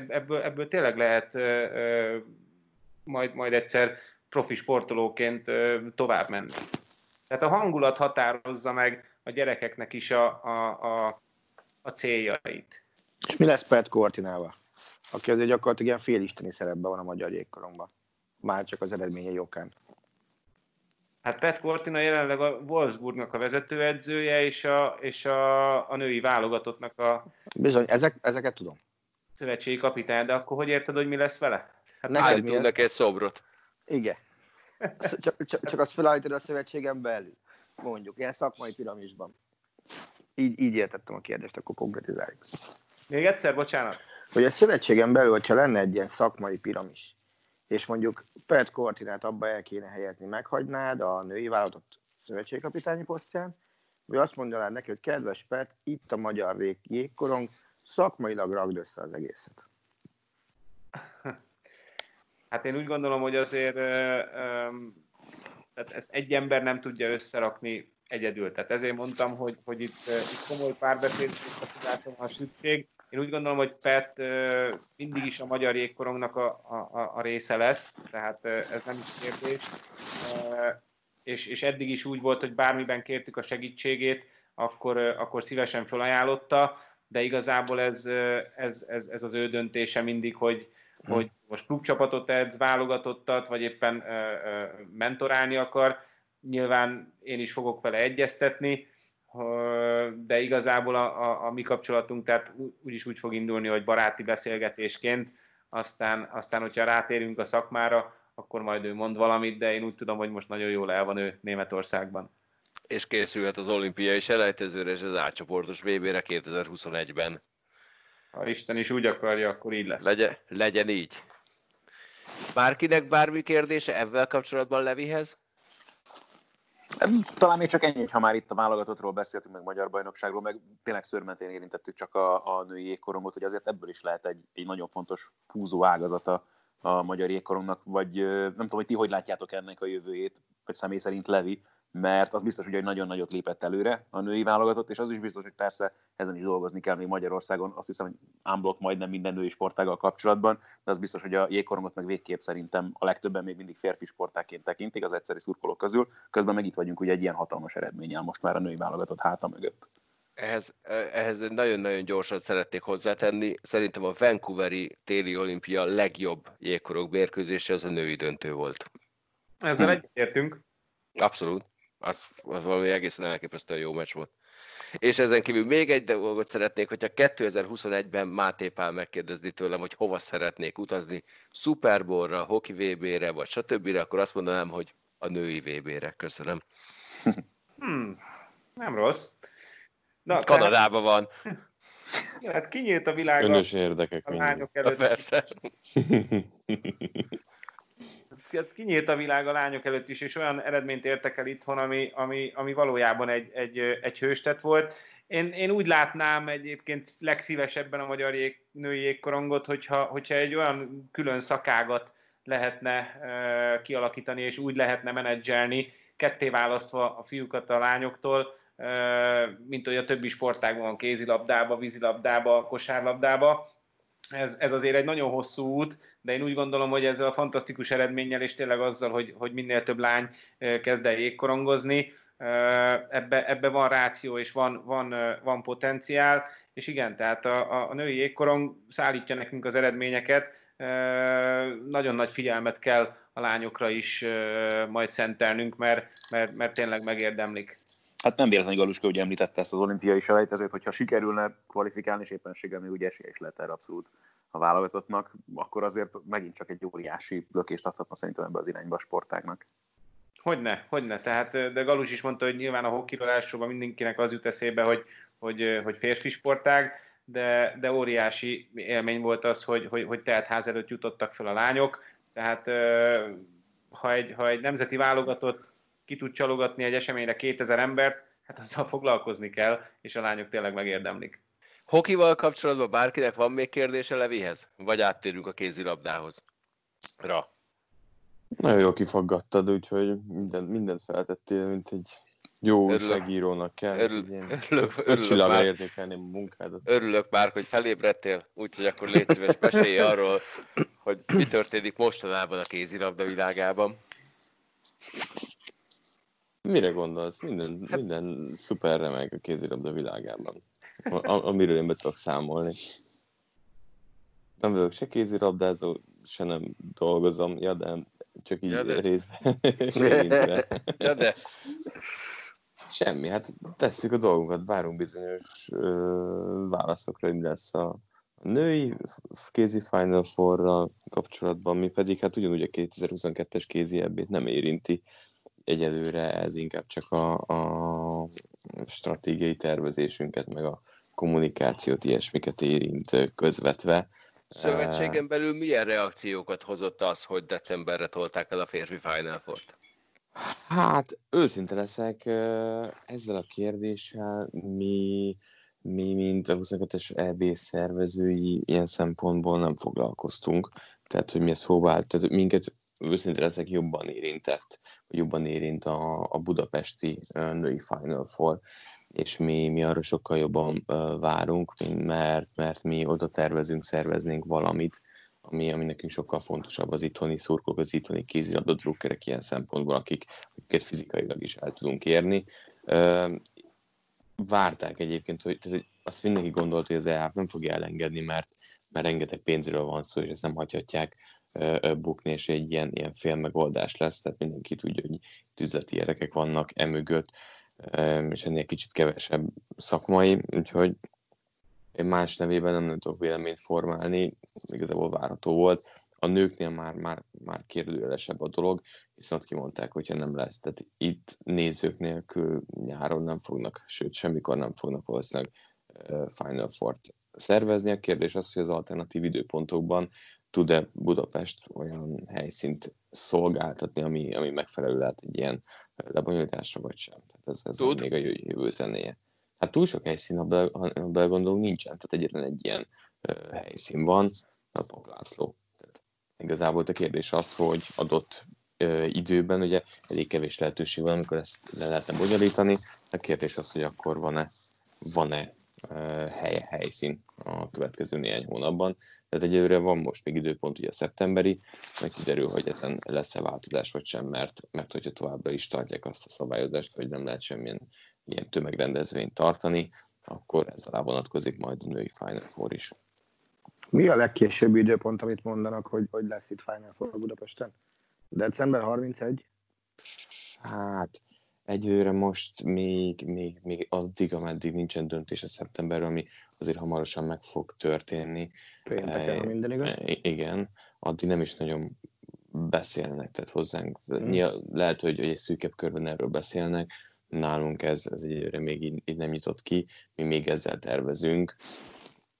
H: ebből, ebből tényleg lehet ö, ö, majd, majd egyszer profi sportolóként ö, tovább menni. Tehát a hangulat határozza meg a gyerekeknek is a, a, a, a céljait.
F: És mi lesz Pet Kortinával? Aki azért gyakorlatilag ilyen félisteni szerepben van a magyar jégkorongban. Már csak az eredményei okán.
H: Hát Pet Cortina jelenleg a Wolfsburgnak a vezetőedzője, és a, és a, a női válogatottnak a...
F: Bizony, ezek, ezeket tudom.
H: Szövetségi kapitány, de akkor hogy érted, hogy mi lesz vele?
B: Hát Állítunk neki egy szobrot.
F: Igen. Csak, csak, csak azt felállítod a szövetségen belül. Mondjuk, ilyen szakmai piramisban. Így, így értettem a kérdést, akkor konkretizáljuk.
H: Még egyszer, bocsánat.
F: Hogy a szövetségen belül, hogyha lenne egy ilyen szakmai piramis, és mondjuk Pet Cortinát abba el kéne helyezni, meghagynád a női vállalatot szövetségkapitányi posztján, vagy azt mondanád neki, hogy kedves Pet, itt a magyar jégkorong, szakmailag ragd össze az egészet.
H: Hát én úgy gondolom, hogy azért tehát ezt egy ember nem tudja összerakni egyedül. Tehát ezért mondtam, hogy, hogy itt, itt komoly párbeszéd a szükség. Én úgy gondolom, hogy Pet mindig is a magyar jégkorongnak a, a, a része lesz, tehát ez nem is kérdés. És, és eddig is úgy volt, hogy bármiben kértük a segítségét, akkor, akkor szívesen felajánlotta, de igazából ez, ez, ez, ez az ő döntése mindig, hogy, hmm. hogy most klubcsapatot edz, válogatottat, vagy éppen mentorálni akar. Nyilván én is fogok vele egyeztetni, de igazából a, a, a mi kapcsolatunk tehát úgyis úgy fog indulni, hogy baráti beszélgetésként, aztán, aztán hogyha rátérünk a szakmára, akkor majd ő mond valamit, de én úgy tudom, hogy most nagyon jól el van ő Németországban.
B: És készülhet az olimpiai selejtezőre és az átcsoportos VB-re 2021-ben.
H: Ha Isten is úgy akarja, akkor így lesz.
B: Legyen, legyen így. Bárkinek bármi kérdése ebben kapcsolatban Levihez?
G: Talán még csak ennyi, ha már itt a válogatottról beszéltünk, meg magyar bajnokságról, meg tényleg szörmentén érintettük csak a, a női jégkorongot, hogy azért ebből is lehet egy, egy nagyon fontos húzó ágazata a magyar jégkorongnak, vagy nem tudom, hogy ti hogy látjátok ennek a jövőjét, vagy személy szerint Levi, mert az biztos, hogy nagyon nagyot lépett előre a női válogatott, és az is biztos, hogy persze ezen is dolgozni kell még Magyarországon. Azt hiszem, hogy unblock majdnem minden női sportággal kapcsolatban, de az biztos, hogy a jégkorongot meg végképp szerintem a legtöbben még mindig férfi sportáként tekintik az egyszerű szurkolók közül. Közben meg itt vagyunk ugye egy ilyen hatalmas eredménnyel most már a női válogatott háta mögött.
B: Ehhez, ehhez nagyon-nagyon gyorsan szeretnék hozzátenni. Szerintem a Vancouveri téli olimpia legjobb jégkorok mérkőzése az a női döntő volt.
H: Ezzel egyetértünk.
B: Abszolút az, az valami egészen elképesztően jó meccs volt. És ezen kívül még egy dolgot szeretnék, hogyha 2021-ben Máté Pál megkérdezni tőlem, hogy hova szeretnék utazni, Super Bowl-ra, Hoki VB-re, vagy stb., akkor azt mondanám, hogy a női VB-re. Köszönöm.
H: Hmm, nem rossz.
B: Na, Kanadában van.
H: Ja, hát kinyílt a világ
D: Önös érdekek
H: a lányok előtt.
B: Persze.
H: kinyílt a világ a lányok előtt is, és olyan eredményt értek el itthon, ami, ami, ami valójában egy, egy, egy hőstet volt. én, én úgy látnám egyébként legszívesebben a magyar jég, női jégkorongot, hogyha, hogyha egy olyan külön szakágat lehetne uh, kialakítani, és úgy lehetne menedzselni, ketté választva a fiúkat a lányoktól, uh, mint hogy a többi sportágban van, kézilabdába, vízilabdába, kosárlabdába. Ez, ez azért egy nagyon hosszú út, de én úgy gondolom, hogy ezzel a fantasztikus eredménnyel, és tényleg azzal, hogy, hogy minél több lány kezd el jégkorongozni, ebbe, ebbe van ráció és van, van, van potenciál, és igen, tehát a, a női jégkorong szállítja nekünk az eredményeket, nagyon nagy figyelmet kell a lányokra is majd szentelnünk, mert, mert, mert tényleg megérdemlik.
G: Hát nem véletlenül Galuska, hogy említette ezt az olimpiai selejtezőt, hogyha sikerülne kvalifikálni, és éppenséggel még ugye esélyes lehet erre abszolút a válogatottnak, akkor azért megint csak egy óriási lökést adhatna szerintem ebbe az irányba a sportágnak.
H: Hogyne, hogyne. Tehát, de Galus is mondta, hogy nyilván a hokiról elsősorban mindenkinek az jut eszébe, hogy, hogy, hogy férfi sportág, de, de óriási élmény volt az, hogy, hogy, hogy ház előtt jutottak fel a lányok. Tehát ha egy, ha egy nemzeti válogatott ki tud csalogatni egy eseményre 2000 embert, hát azzal foglalkozni kell, és a lányok tényleg megérdemlik.
B: Hokival kapcsolatban bárkinek van még kérdése Levihez? Vagy áttérünk a kézilabdához? Ra.
D: Nagyon jól kifaggattad, úgyhogy minden, mindent feltettél, mint egy jó újságírónak kell. Örül, örülök, örülök már, értékelni a munkádat.
B: Örülök már, hogy felébredtél, úgyhogy akkor légy szíves, mesélj arról, hogy mi történik mostanában a kézilabda világában.
D: Mire gondolsz? Minden, hát... minden szuper remek a kézilabda világában, amiről én be tudok számolni. Nem vagyok se kézilabdázó, se nem dolgozom, ja, de csak így ja, de. részben. ja, de. Semmi, hát tesszük a dolgunkat, várunk bizonyos ö, válaszokra, hogy lesz a, a női kézi Final four kapcsolatban, mi pedig hát ugyanúgy a 2022-es kézi ebbét nem érinti egyelőre, ez inkább csak a, a stratégiai tervezésünket, meg a kommunikációt, ilyesmiket érint közvetve
B: Szövetségen belül milyen reakciókat hozott az, hogy decemberre tolták el a férfi Final Four-t?
D: Hát, őszinte leszek, ezzel a kérdéssel mi, mi mint a 22-es EB szervezői ilyen szempontból nem foglalkoztunk. Tehát, hogy mi ezt próbált, tehát minket őszinte leszek jobban érintett, jobban érint a, a budapesti női Final Four és mi, mi arra sokkal jobban várunk, mert, mert mi oda tervezünk, szerveznénk valamit, ami, ami nekünk sokkal fontosabb az itthoni szurkok, az itthoni kézilabda drukkerek ilyen szempontból, akik, akiket fizikailag is el tudunk érni. Várták egyébként, hogy, tehát, hogy azt mindenki gondolt, hogy az EAP nem fogja elengedni, mert, mert rengeteg pénzről van szó, és ezt nem hagyhatják bukni, és egy ilyen, ilyen fél megoldás lesz, tehát mindenki tudja, hogy üzleti érdekek vannak emögött, és ennél kicsit kevesebb szakmai, úgyhogy én más nevében nem, tudok véleményt formálni, igazából várható volt. A nőknél már, már, már kérdőjelesebb a dolog, hiszen ott kimondták, hogyha nem lesz. Tehát itt nézők nélkül nyáron nem fognak, sőt, semmikor nem fognak valószínűleg Final Four-t szervezni. A kérdés az, hogy az alternatív időpontokban tud-e Budapest olyan helyszínt szolgáltatni, ami, ami megfelelő lehet egy ilyen lebonyolításra, vagy sem. Tehát ez, ez Tud. még a jövő, zenéje. Hát túl sok helyszín, ha, be, ha belegondolunk, nincsen. Tehát egyetlen egy ilyen uh, helyszín van, a Pok László. Tehát igazából a kérdés az, hogy adott uh, időben ugye elég kevés lehetőség van, amikor ezt le lehetne bonyolítani. A kérdés az, hogy akkor van-e, van-e hely, helyszín a következő néhány hónapban. Tehát egyelőre van most még időpont, ugye szeptemberi, meg kiderül, hogy ezen lesz-e változás vagy sem, mert, mert hogyha továbbra is tartják azt a szabályozást, hogy nem lehet semmilyen ilyen tömegrendezvényt tartani, akkor ez alá vonatkozik majd a női Final Four is.
F: Mi a legkésőbbi időpont, amit mondanak, hogy, hogy lesz itt Final Four Budapesten? December 31?
D: Hát, Egyőre most még, még, még addig, ameddig nincsen döntés a szeptemberről, ami azért hamarosan meg fog történni.
F: Pénteken, e, minden igaz? E,
D: igen, addig nem is nagyon beszélnek, tehát hozzánk. Hmm. Nyilván, lehet, hogy, hogy egy szűkebb körben erről beszélnek, nálunk ez, ez egyre még így, így nem nyitott ki, mi még ezzel tervezünk.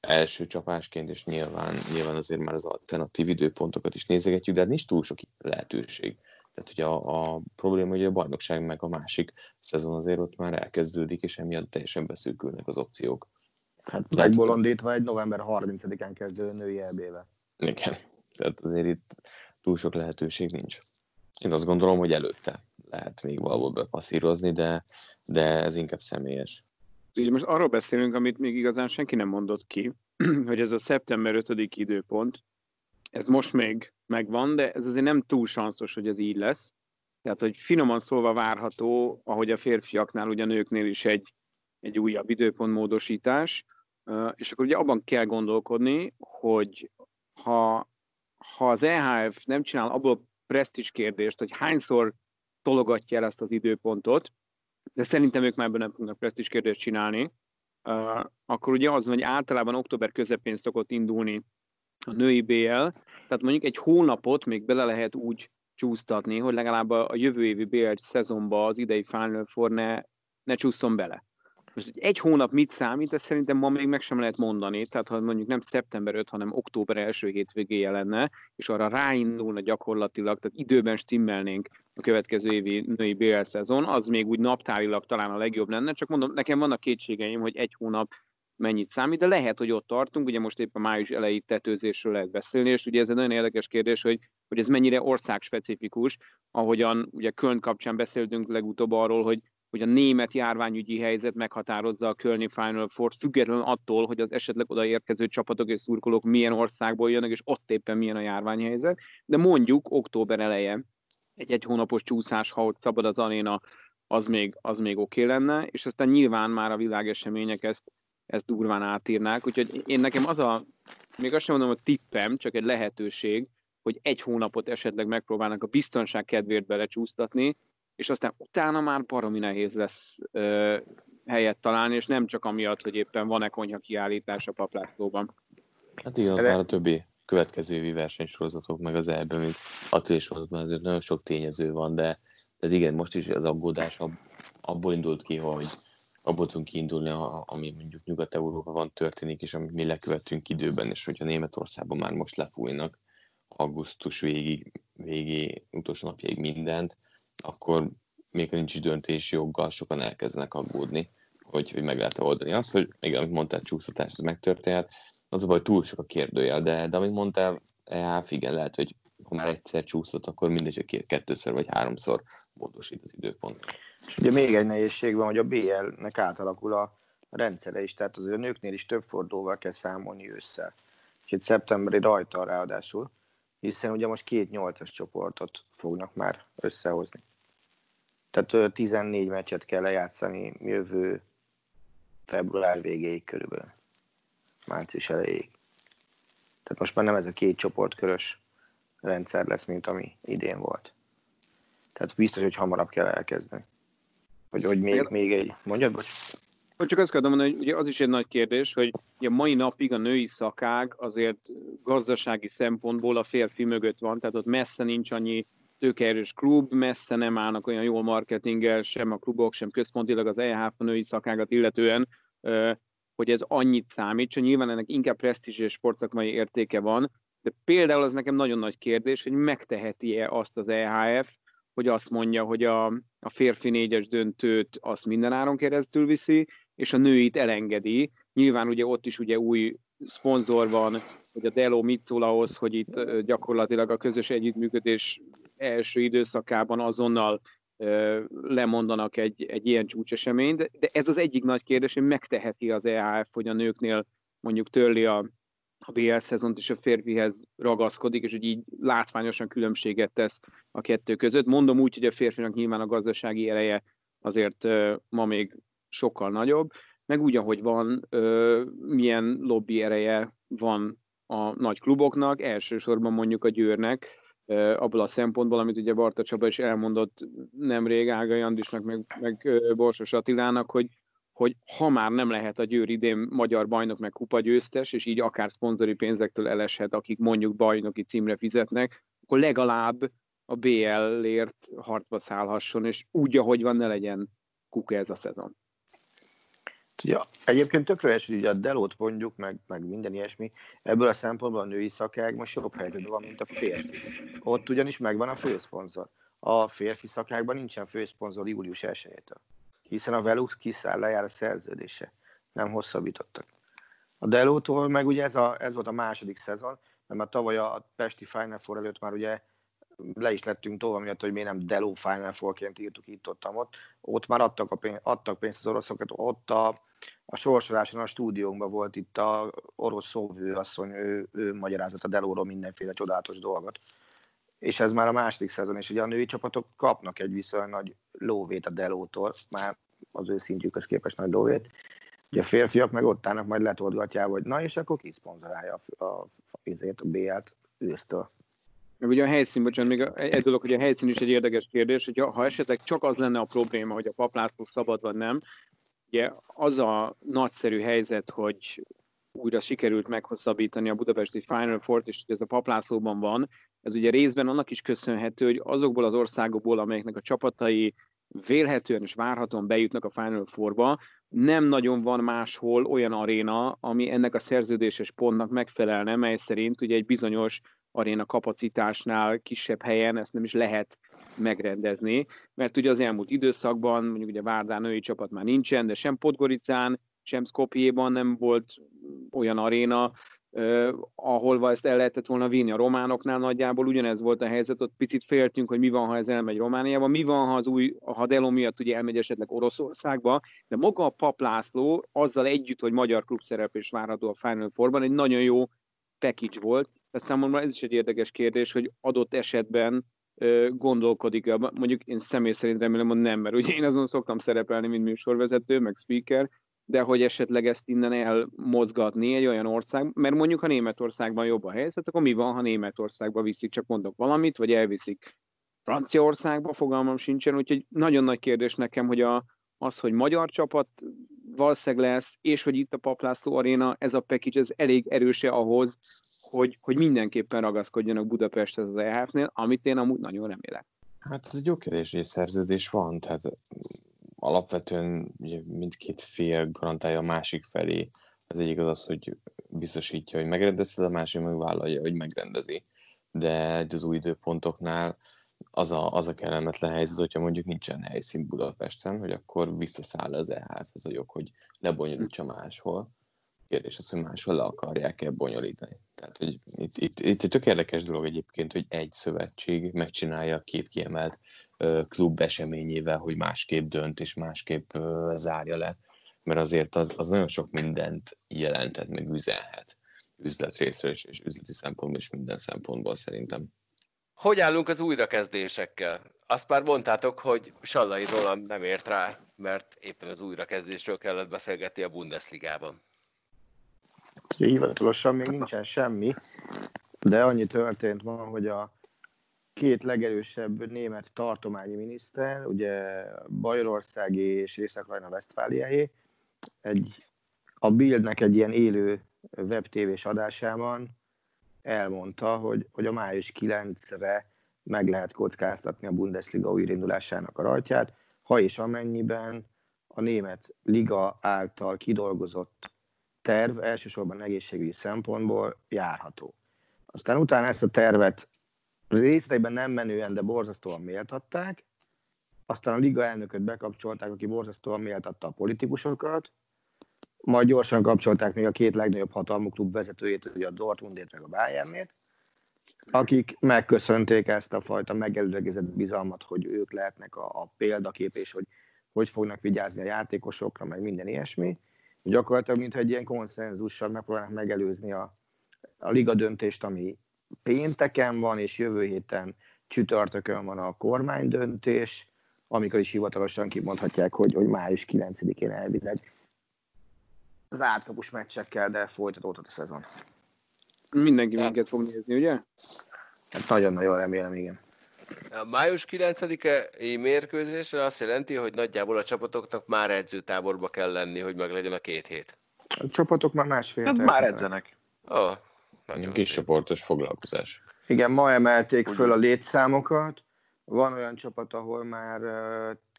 D: Első csapásként, és nyilván, nyilván azért már az alternatív időpontokat is nézegetjük, de hát nincs túl sok lehetőség Tehát ugye a, a probléma, hogy a bajnokság meg a másik szezon azért ott már elkezdődik, és emiatt teljesen beszűkülnek az opciók.
F: Hát megbolondítva egy november 30-án kezdő női EB-vel.
D: Igen, tehát azért itt túl sok lehetőség nincs. Én azt gondolom, hogy előtte lehet még valahol bepasszírozni, de, de ez inkább személyes.
E: Ugye most arról beszélünk, amit még igazán senki nem mondott ki, hogy ez a szeptember 5. időpont, ez most még megvan, de ez azért nem túl sanszos, hogy ez így lesz. Tehát, hogy finoman szólva várható, ahogy a férfiaknál, ugye a nőknél is egy, egy újabb időpontmódosítás, és akkor ugye abban kell gondolkodni, hogy ha, ha az EHF nem csinál abból presztis kérdést, hogy hányszor tologatja el ezt az időpontot, de szerintem ők már ebben nem fognak presztis kérdést csinálni, akkor ugye az, hogy általában október közepén szokott indulni a női BL, tehát mondjuk egy hónapot még bele lehet úgy csúsztatni, hogy legalább a, jövő évi BL szezonba az idei Final Four ne, ne csúszson bele. Most egy, egy hónap mit számít, ezt szerintem ma még meg sem lehet mondani, tehát ha mondjuk nem szeptember 5, hanem október első hétvégéje lenne, és arra ráindulna gyakorlatilag, tehát időben stimmelnénk a következő évi női BL szezon, az még úgy naptárilag talán a legjobb lenne, csak mondom, nekem vannak kétségeim, hogy egy hónap mennyit számít, de lehet, hogy ott tartunk, ugye most éppen május elejé tetőzésről lehet beszélni, és ugye ez egy nagyon érdekes kérdés, hogy, hogy ez mennyire országspecifikus, ahogyan ugye Köln kapcsán beszéltünk legutóbb arról, hogy hogy a német járványügyi helyzet meghatározza a Kölni Final Four, függetlenül attól, hogy az esetleg odaérkező csapatok és szurkolók milyen országból jönnek, és ott éppen milyen a járványhelyzet. De mondjuk október eleje egy egy hónapos csúszás, ha ott szabad az aréna, az még, az még oké okay lenne, és aztán nyilván már a világesemények ezt, ezt durván átírnák, úgyhogy én nekem az a, még azt sem mondom, hogy tippem, csak egy lehetőség, hogy egy hónapot esetleg megpróbálnak a biztonság kedvéért belecsúsztatni, és aztán utána már baromi nehéz lesz ö, helyet találni, és nem csak amiatt, hogy éppen van-e konyha kiállítás a paplászlóban.
D: Hát igaz, De... a többi következő évi versenysorozatok, meg az ebben, mint Attila is mondott, azért nagyon sok tényező van, de, de igen, most is az aggódás abból indult ki, hogy abból tudunk kiindulni, ami mondjuk Nyugat-Európa van történik, és amit mi lekövetünk időben, és hogyha Németországban már most lefújnak augusztus végig, végé, utolsó napjáig mindent, akkor még ha nincs is döntési joggal, sokan elkezdenek aggódni, hogy, hogy meg lehet oldani azt, hogy még amit mondtál, csúsztatás, ez megtörténhet, az a baj, túl sok a kérdőjel, de, de amit mondtál, EHF, igen, lehet, hogy ha már egyszer csúszott, akkor mindegy, hogy kettőször vagy háromszor módosít az időpont.
F: És ugye még egy nehézség van, hogy a BL-nek átalakul a rendszere is, tehát azért a nőknél is több fordulóval kell számolni ősszel. És itt szeptemberi rajta ráadásul, hiszen ugye most két nyolcas csoportot fognak már összehozni. Tehát 14 meccset kell lejátszani jövő február végéig körülbelül. Március elejéig. Tehát most már nem ez a két csoportkörös rendszer lesz, mint ami idén volt. Tehát biztos, hogy hamarabb kell elkezdeni. Hogy, hogy még, még egy... Mondjad, bocs?
E: Csak azt kell mondani, hogy ugye az is egy nagy kérdés, hogy a mai napig a női szakág azért gazdasági szempontból a férfi mögött van, tehát ott messze nincs annyi tőkeerős klub, messze nem állnak olyan jól marketinggel, sem a klubok, sem központilag az EHF a női szakágat illetően, hogy ez annyit számít, csak nyilván ennek inkább presztízs és sportszakmai értéke van, de például az nekem nagyon nagy kérdés, hogy megteheti-e azt az EHF, hogy azt mondja, hogy a, a férfi négyes döntőt azt minden áron keresztül viszi, és a nőit elengedi. Nyilván ugye ott is ugye új szponzor van, hogy a Delo mit szól ahhoz, hogy itt gyakorlatilag a közös együttműködés első időszakában azonnal lemondanak egy, egy ilyen csúcseseményt, de ez az egyik nagy kérdés, hogy megteheti az EHF, hogy a nőknél mondjuk törli a, a BL szezont, és a férfihez ragaszkodik, és hogy így látványosan különbséget tesz a kettő között. Mondom úgy, hogy a férfinak nyilván a gazdasági ereje azért ma még sokkal nagyobb, meg úgy, ahogy van, milyen lobby ereje van a nagy kluboknak, elsősorban mondjuk a Győrnek, abból a szempontból, amit ugye Barta Csaba is elmondott nemrég Ága Jandisnak, meg, meg Borsos Attilának, hogy, hogy ha már nem lehet a Győr idén magyar bajnok meg kupa győztes, és így akár szponzori pénzektől eleshet, akik mondjuk bajnoki címre fizetnek, akkor legalább a BL-ért harcba szállhasson, és úgy, ahogy van, ne legyen kuka ez a szezon.
F: Ja, egyébként tökre helyes, hogy a Delót mondjuk, meg, meg minden ilyesmi, ebből a szempontból a női szakág most jobb helyzetben van, mint a férfi. Ott ugyanis megvan a főszponzor. a férfi szakrákban nincsen főszponzor július 1 hiszen a Velux kiszáll lejár a szerződése, nem hosszabbítottak. A Delótól meg ugye ez, a, ez volt a második szezon, mert már tavaly a Pesti Final Four előtt már ugye le is lettünk tovább, miatt, hogy miért nem Delo Final Four-ként írtuk itt ott, ott. Ott már adtak, a pénz, adtak pénzt az oroszokat, ott a, a sorsoláson a stúdiónkban volt itt a orosz szóvő asszony, ő, ő magyarázott a Delóról mindenféle csodálatos dolgot. És ez már a második szezon, és ugye a női csapatok kapnak egy viszonylag nagy lóvét a Delótól, már az ő szintjükhöz képest nagy lóvét. Ugye a férfiak meg ott állnak majd letolgatjával, hogy na és akkor ki szponzorálja a, a, a, a BL-t ősztől.
E: Ugye a helyszín, bocsánat, még egy dolog, hogy a helyszín is egy érdekes kérdés, hogy ha esetleg csak az lenne a probléma, hogy a paplászló szabad vagy nem, ugye az a nagyszerű helyzet, hogy újra sikerült meghosszabbítani a budapesti Final Four-t, és hogy ez a paplászlóban van, ez ugye részben annak is köszönhető, hogy azokból az országokból, amelyeknek a csapatai vélhetően és várhatóan bejutnak a Final Four-ba, nem nagyon van máshol olyan aréna, ami ennek a szerződéses pontnak megfelelne, mely szerint ugye egy bizonyos aréna kapacitásnál kisebb helyen ezt nem is lehet megrendezni, mert ugye az elmúlt időszakban, mondjuk ugye Várdán női csapat már nincsen, de sem Podgoricán, sem Skopjéban nem volt olyan aréna, Uh, ahol ezt el lehetett volna vinni. A románoknál nagyjából ugyanez volt a helyzet, ott picit féltünk, hogy mi van, ha ez elmegy Romániába, mi van, ha az új, ha Delo miatt ugye elmegy esetleg Oroszországba, de maga a Pap László azzal együtt, hogy magyar klub szereplés várható a Final Four-ban, egy nagyon jó package volt, tehát számomra ez is egy érdekes kérdés, hogy adott esetben gondolkodik -e. Mondjuk én személy szerint remélem, hogy nem, mert ugye én azon szoktam szerepelni, mint műsorvezető, meg speaker, de hogy esetleg ezt innen elmozgatni egy olyan ország, mert mondjuk ha Németországban jobb a helyzet, akkor mi van, ha Németországba viszik, csak mondok valamit, vagy elviszik Franciaországba, fogalmam sincsen, úgyhogy nagyon nagy kérdés nekem, hogy a, az, hogy magyar csapat valószínűleg lesz, és hogy itt a Paplászló Aréna, ez a package, ez elég erőse ahhoz, hogy, hogy mindenképpen ragaszkodjanak Budapesthez az EHF-nél, amit én amúgy nagyon remélek.
D: Hát ez egy jó kérdés, és szerződés van, tehát alapvetően ugye, mindkét fél garantálja a másik felé. Az egyik az az, hogy biztosítja, hogy megrendezi, a másik meg vállalja, hogy megrendezi. De az új időpontoknál az a, az a kellemetlen helyzet, hogyha mondjuk nincsen helyszín Budapesten, hogy akkor visszaszáll az EHF, ez a jog, hogy lebonyolítsa máshol. Kérdés az, hogy máshol le akarják-e bonyolítani. Tehát, hogy itt, itt, itt egy tök érdekes dolog egyébként, hogy egy szövetség megcsinálja két kiemelt klub eseményével, hogy másképp dönt és másképp zárja le, mert azért az, az nagyon sok mindent jelentett, meg üzenhet üzletrészről és, és üzleti szempontból és minden szempontból szerintem.
B: Hogy állunk az újrakezdésekkel? Azt már mondtátok, hogy Sallai Roland nem ért rá, mert éppen az újrakezdésről kellett beszélgetni a Bundesligában.
F: Hivatalosan még nincsen semmi, de annyi történt ma, hogy a két legerősebb német tartományi miniszter, ugye Bajorországi és Észak-Rajna Westfáliáé, egy, a Bildnek egy ilyen élő webtévés adásában elmondta, hogy, hogy a május 9-re meg lehet kockáztatni a Bundesliga újraindulásának a rajtját, ha és amennyiben a német liga által kidolgozott terv elsősorban egészségügyi szempontból járható. Aztán utána ezt a tervet részleteiben nem menően, de borzasztóan méltatták, aztán a liga elnököt bekapcsolták, aki borzasztóan méltatta a politikusokat, majd gyorsan kapcsolták még a két legnagyobb hatalmú klub vezetőjét, ugye a Dortmundét meg a Bayernét, akik megköszönték ezt a fajta megelőlegezett bizalmat, hogy ők lehetnek a, a példakép, és hogy hogy fognak vigyázni a játékosokra, meg minden ilyesmi. Gyakorlatilag, mintha egy ilyen konszenzussal megpróbálnak megelőzni a, a liga döntést, ami pénteken van, és jövő héten csütörtökön van a kormány döntés, amikor is hivatalosan kimondhatják, hogy, hogy május 9-én elvileg az átkapus meccsekkel, de folytatódhat a szezon.
E: Mindenki minket fog nézni, ugye?
F: Hát nagyon-nagyon remélem, igen.
B: A május 9-i mérkőzésre azt jelenti, hogy nagyjából a csapatoknak már edzőtáborba kell lenni, hogy meg legyen a két hét.
F: A csapatok már másfél
G: hát már edzenek.
B: Ó, oh,
D: nagyon Kis csoportos foglalkozás.
F: Igen, ma emelték föl a létszámokat. Van olyan csapat, ahol már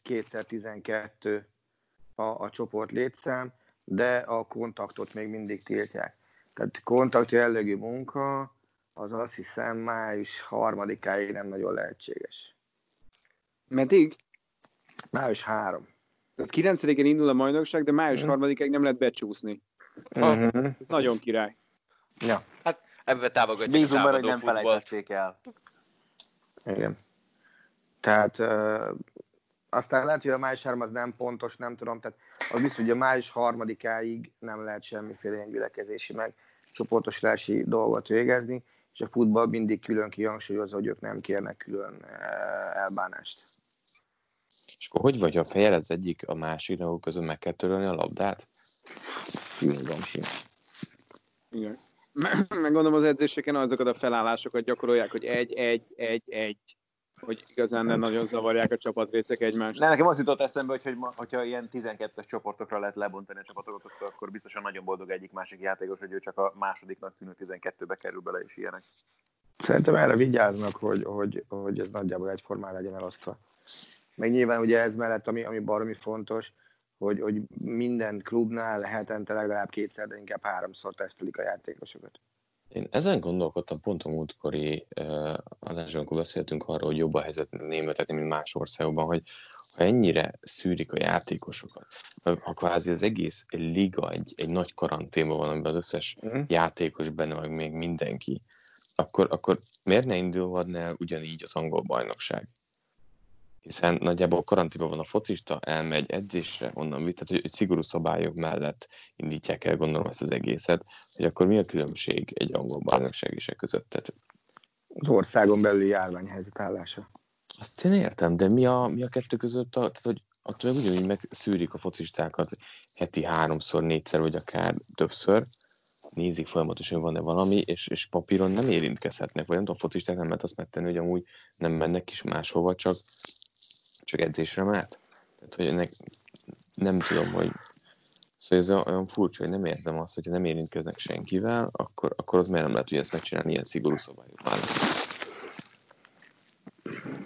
F: kétszer 12 a, a csoport létszám, de a kontaktot még mindig tiltják. Tehát kontakt jellegű munka, az azt hiszem május harmadikáig nem nagyon lehetséges.
E: Meddig?
F: Május 3.
E: Tehát 9-én indul a majnokság, de május mm. 3-ig nem lehet becsúszni.
F: Mm-hmm.
E: Nagyon király.
F: Ja.
B: Hát ebben támogatják
C: Bízunk benne, hogy
B: támadó
C: nem
B: futballt.
C: felejtették el.
F: Igen. Tehát uh, aztán lehet, hogy a május 3 az nem pontos, nem tudom, tehát az biztos, hogy a május 3-áig nem lehet semmiféle ilyen gyülekezési meg csoportosulási dolgot végezni, és a futball mindig külön kihangsúlyozza, hogy ők nem kérnek külön uh, elbánást.
D: És akkor hogy vagy, ha fejeled az egyik a másik ragok között meg kell törölni a labdát?
F: Fingom simán.
E: Igen. Meg gondolom az edzéseken azokat a felállásokat gyakorolják, hogy egy, egy, egy, egy, hogy igazán nem nagyon zavarják a csapatrészek egymást.
C: Ne, nekem az jutott eszembe, hogy, hogy ma, hogyha ilyen 12-es csoportokra lehet lebontani a csapatokat, akkor- biztosan nagyon boldog egyik-másik játékos, hogy ő csak a másodiknak tűnő 12-be kerül bele, és ilyenek.
F: Szerintem erre vigyáznak, hogy, hogy, hogy ez nagyjából egyformán legyen elosztva. Meg nyilván ugye ez mellett, ami, ami baromi fontos, hogy, hogy minden klubnál hetente legalább kétszer, de inkább háromszor tesztelik a játékosokat.
D: Én ezen gondolkodtam pont a múltkori uh, adásban, amikor beszéltünk arról, hogy jobb a helyzet németeknél, mint más országokban, hogy ha ennyire szűrik a játékosokat, ha- kvázi az egész liga egy, egy nagy karanténban van, amiben az összes
F: Mhm.
D: játékos benne, meg még mindenki, akkor, akkor miért ne indulhatna el ugyanígy az angol bajnokság? Hiszen nagyjából karanténban van a focista, elmegy edzésre, onnan vitt, tehát hogy, szigorú szabályok mellett indítják el, gondolom ezt az egészet, hogy akkor mi a különbség egy angol bajnokság is e között? Tehát
F: Az országon belüli járványhelyzet állása.
D: azt én értem, de mi a, mi a kettő között, a, tehát hogy attól meg ugyanúgy megszűrik a focistákat heti háromszor, négyszer, vagy akár többször, nézik folyamatosan, hogy van-e valami, és, és papíron nem érintkezhetnek, vagy nem tudom, a focisták nem lehet azt megtenni, hogy amúgy nem mennek is máshova, csak, csak edzésre mehet. Tehát, hogy ennek nem tudom, hogy Szóval ez olyan furcsa, hogy nem érzem azt, hogyha nem érintkeznek senkivel, akkor, akkor ott miért nem lehet, hogy ezt megcsinálni ilyen szigorú szabályok mellett.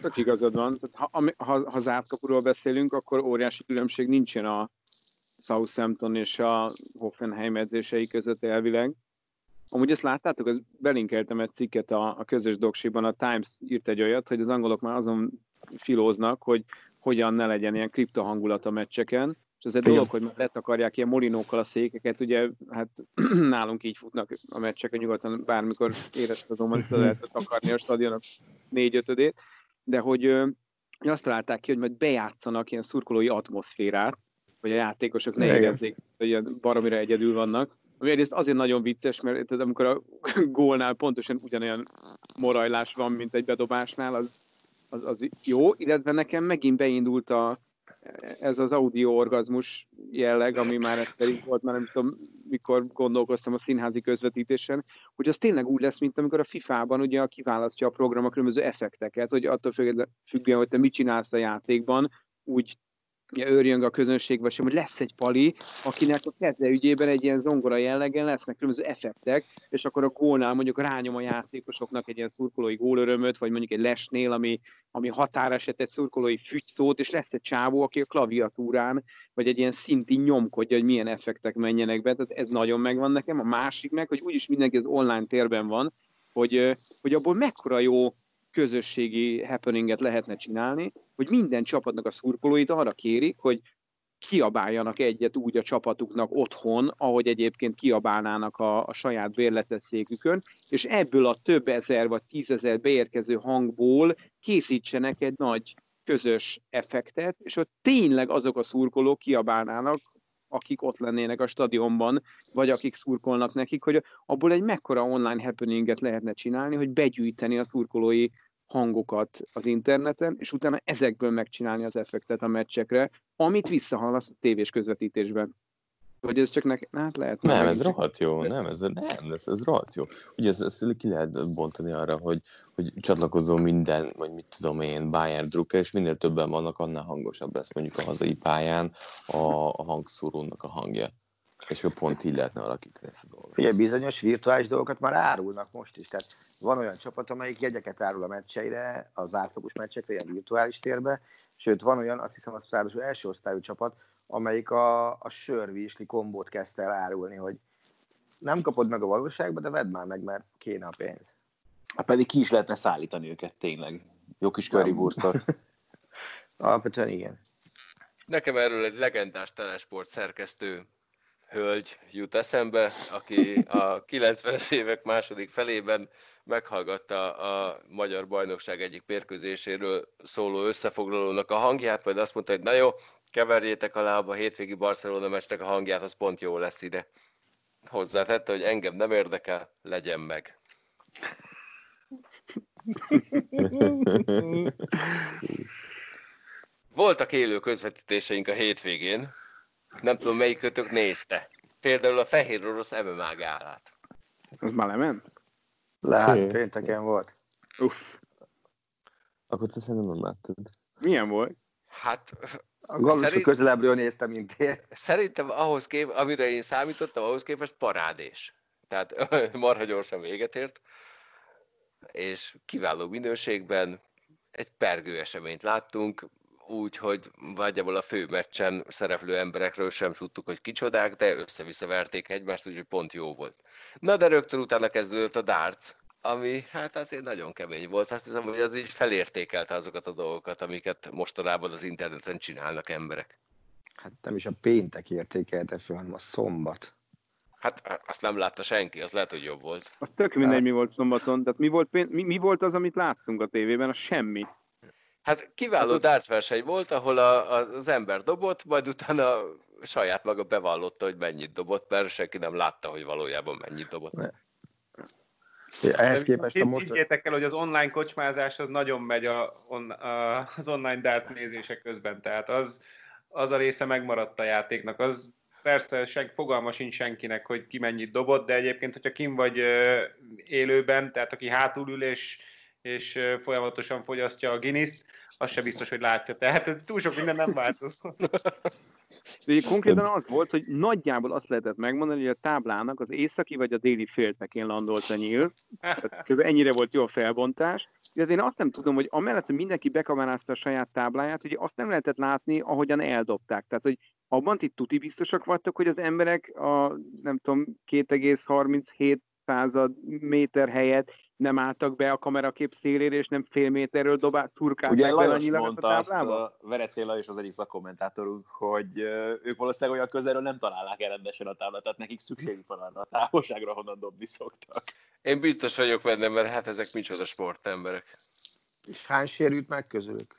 E: Tök igazad van. Ha, ha, ha zárt kapuról beszélünk, akkor óriási különbség nincsen a Southampton és a Hoffenheim edzései között elvileg. Amúgy ezt láttátok, az belinkeltem egy cikket a, a közös doksiban, a Times írt egy olyat, hogy az angolok már azon filóznak, hogy hogyan ne legyen ilyen kripto hangulat a meccseken, és ez egy dolog, hogy letakarják ilyen molinókkal a székeket, ugye hát nálunk így futnak a meccseken, nyugodtan bármikor éreztezően lehet takarni a stadionok négy-ötödét, de hogy ö, azt találták ki, hogy majd bejátszanak ilyen szurkolói atmoszférát, hogy a játékosok ne érezzék, hogy ilyen baromira egyedül vannak. Ami egyrészt azért nagyon vicces, mert amikor a gólnál pontosan ugyanolyan morajlás van, mint egy bedobásnál, az, az, az jó, illetve nekem megint beindult a, ez az audio orgazmus jelleg, ami már is volt, már nem tudom, mikor gondolkoztam a színházi közvetítésen, hogy az tényleg úgy lesz, mint amikor a FIFA-ban ugye kiválasztja a program a különböző effekteket, hogy attól függően, hogy te mit csinálsz a játékban, úgy őrjöng a közönség, vagy sem, hogy lesz egy pali, akinek a keze ügyében egy ilyen zongora jellegen lesznek különböző effektek, és akkor a gólnál mondjuk rányom a játékosoknak egy ilyen szurkolói gólörömöt, vagy mondjuk egy lesnél, ami, ami határeset egy szurkolói fügyszót, és lesz egy csávó, aki a klaviatúrán, vagy egy ilyen szinti nyomkodja, hogy milyen effektek menjenek be, tehát ez nagyon megvan nekem. A másik meg, hogy úgyis mindenki az online térben van, hogy, hogy abból mekkora jó közösségi happeninget lehetne csinálni, hogy minden csapatnak a szurkolóit arra kérik, hogy kiabáljanak egyet úgy a csapatuknak otthon, ahogy egyébként kiabálnának a, a saját bérletes székükön, és ebből a több ezer vagy tízezer beérkező hangból készítsenek egy nagy közös effektet, és ott tényleg azok a szurkolók kiabálnának, akik ott lennének a stadionban, vagy akik szurkolnak nekik, hogy abból egy mekkora online happeninget lehetne csinálni, hogy begyűjteni a szurkolói hangokat az interneten, és utána ezekből megcsinálni az effektet a meccsekre, amit visszahallasz a tévés közvetítésben. Vagy ez csak neked, hát lehet.
D: Nem, ez rohadt jó, nem, ez, nem, ez, ez rohadt jó. Ugye ezt, ezt ki lehet bontani arra, hogy, hogy csatlakozó minden, vagy mit tudom én, Bayern Drucker, és minél többen vannak, annál hangosabb lesz mondjuk a hazai pályán a, a hangszórónak a hangja. És akkor pont így lehetne alakítani ezt a dolgot.
F: Ugye bizonyos virtuális dolgokat már árulnak most is. Tehát van olyan csapat, amelyik jegyeket árul a meccseire, az átlagos meccsekre, ilyen virtuális térbe, sőt van olyan, azt hiszem az ráadásul első osztályú csapat, amelyik a, a sörvísli kombót kezdte el árulni, hogy nem kapod meg a valóságban, de vedd már meg, mert kéne a pénz.
C: Hát pedig ki is lehetne szállítani őket tényleg. Jó kis currywurstot.
F: Alapvetően igen.
B: Nekem erről egy legendás telesport szerkesztő hölgy jut eszembe, aki a 90-es évek második felében meghallgatta a Magyar Bajnokság egyik mérkőzéséről szóló összefoglalónak a hangját, majd azt mondta, hogy na jó, keverjétek alá a hétvégi Barcelona meccsnek a hangját, az pont jó lesz ide. Hozzátette, hogy engem nem érdekel, legyen meg. Voltak élő közvetítéseink a hétvégén. Nem tudom, melyik kötök nézte. Például a Fehér Orosz MMA gálát.
E: Az már lement?
F: Lehet, pénteken volt.
E: Uff.
D: Akkor te szerintem nem láttad.
E: Milyen volt?
B: Hát
F: A Gallus
B: Szerint-
F: közelebbről néztem, mint én.
B: szerintem ahhoz kép, amire én számítottam, ahhoz képest parádés. Tehát marha gyorsan véget ért, és kiváló minőségben egy pergő eseményt láttunk, úgyhogy nagyjából a fő meccsen szereplő emberekről sem tudtuk, hogy kicsodák, de össze-vissza verték egymást, úgyhogy pont jó volt. Na de rögtön utána kezdődött a darts, ami hát azért nagyon kemény volt. Azt hiszem, hogy az így felértékelte azokat a dolgokat, amiket mostanában az interneten csinálnak emberek.
F: Hát nem is a péntek értékelte fel, hanem a szombat.
B: Hát azt nem látta senki, az lehet, hogy jobb volt.
E: Az tök mindegy, mi volt szombaton. Tehát mi volt, pén- mi, mi volt az, amit láttunk a tévében? A semmi.
B: Hát kiváló darts verseny volt, ahol a, a, az ember dobott, majd utána saját maga bevallotta, hogy mennyit dobott, mert senki nem látta, hogy valójában mennyit dobott.
F: Ehhez képest a most...
H: Higgyétek el, hogy az online kocsmázás az nagyon megy a, on, a, az online dart nézések közben, tehát az, az a része megmaradt a játéknak. Az persze sen, fogalma sincs senkinek, hogy ki mennyit dobott, de egyébként, hogyha kim vagy ö, élőben, tehát aki hátul ül és, és folyamatosan fogyasztja a Guinness, az se biztos, hogy látja. Tehát túl sok minden nem változott.
E: De konkrétan az volt, hogy nagyjából azt lehetett megmondani, hogy a táblának az északi vagy a déli féltekén landolt a nyíl. Tehát ennyire volt jó a felbontás. De én azt nem tudom, hogy amellett, hogy mindenki bekamerázta a saját tábláját, ugye azt nem lehetett látni, ahogyan eldobták. Tehát, hogy abban ti tuti biztosak vagytok, hogy az emberek a, nem tudom, 2,37 század méter helyett nem álltak be a kamerakép szélére, és nem fél méterről dobál,
C: Ugye
E: turkálták be a
C: Lajos
E: a
C: mondta azt,
E: táblába?
C: a Vereckei Lajos az egyik szakkommentátorunk, hogy ők valószínűleg olyan közelről nem találják el rendesen a táblát, tehát nekik szükségük van arra a távolságra, honnan dobni szoktak.
B: Én biztos vagyok benne, mert hát ezek micsoda sportemberek.
F: És hány sérült meg közülük?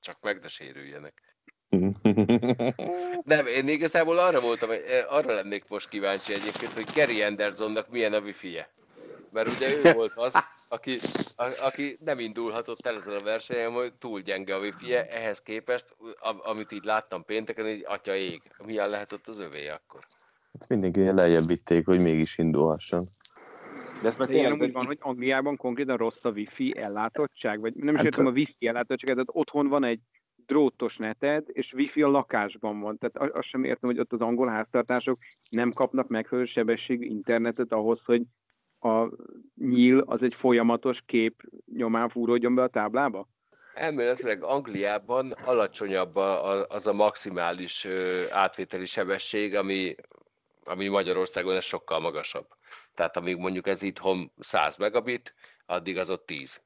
B: Csak meg ne sérüljenek. Nem, én igazából arra voltam, hogy- eh, arra lennék most kíváncsi egyébként, hogy Gary Andersonnak milyen a wifi-je. Mert ugye ő volt az, aki, a, aki nem indulhatott el ezen a versenyen, hogy túl gyenge a wifi-je, ehhez képest, am- amit így láttam pénteken, hogy atya ég, milyen lehetett az övé akkor.
D: Hát mindenki lejjebb vitték, hogy mégis indulhasson.
C: De ezt meg tényleg,
E: úgy van, hogy Angliában konkrétan rossz a wifi ellátottság, vagy nem is
F: Hát,
E: értem a wifi ellátottságot, tehát otthon van egy drótos neted, és wifi a lakásban van. Tehát azt sem értem, hogy ott az angol háztartások nem kapnak megfelelő sebességű internetet ahhoz, hogy a nyíl az egy folyamatos kép nyomán fúródjon be a táblába?
B: Elméletileg Angliában alacsonyabb az a maximális átvételi sebesség, ami, ami Magyarországon ez sokkal magasabb. Tehát amíg mondjuk ez itthon 100 megabit, addig az ott 10.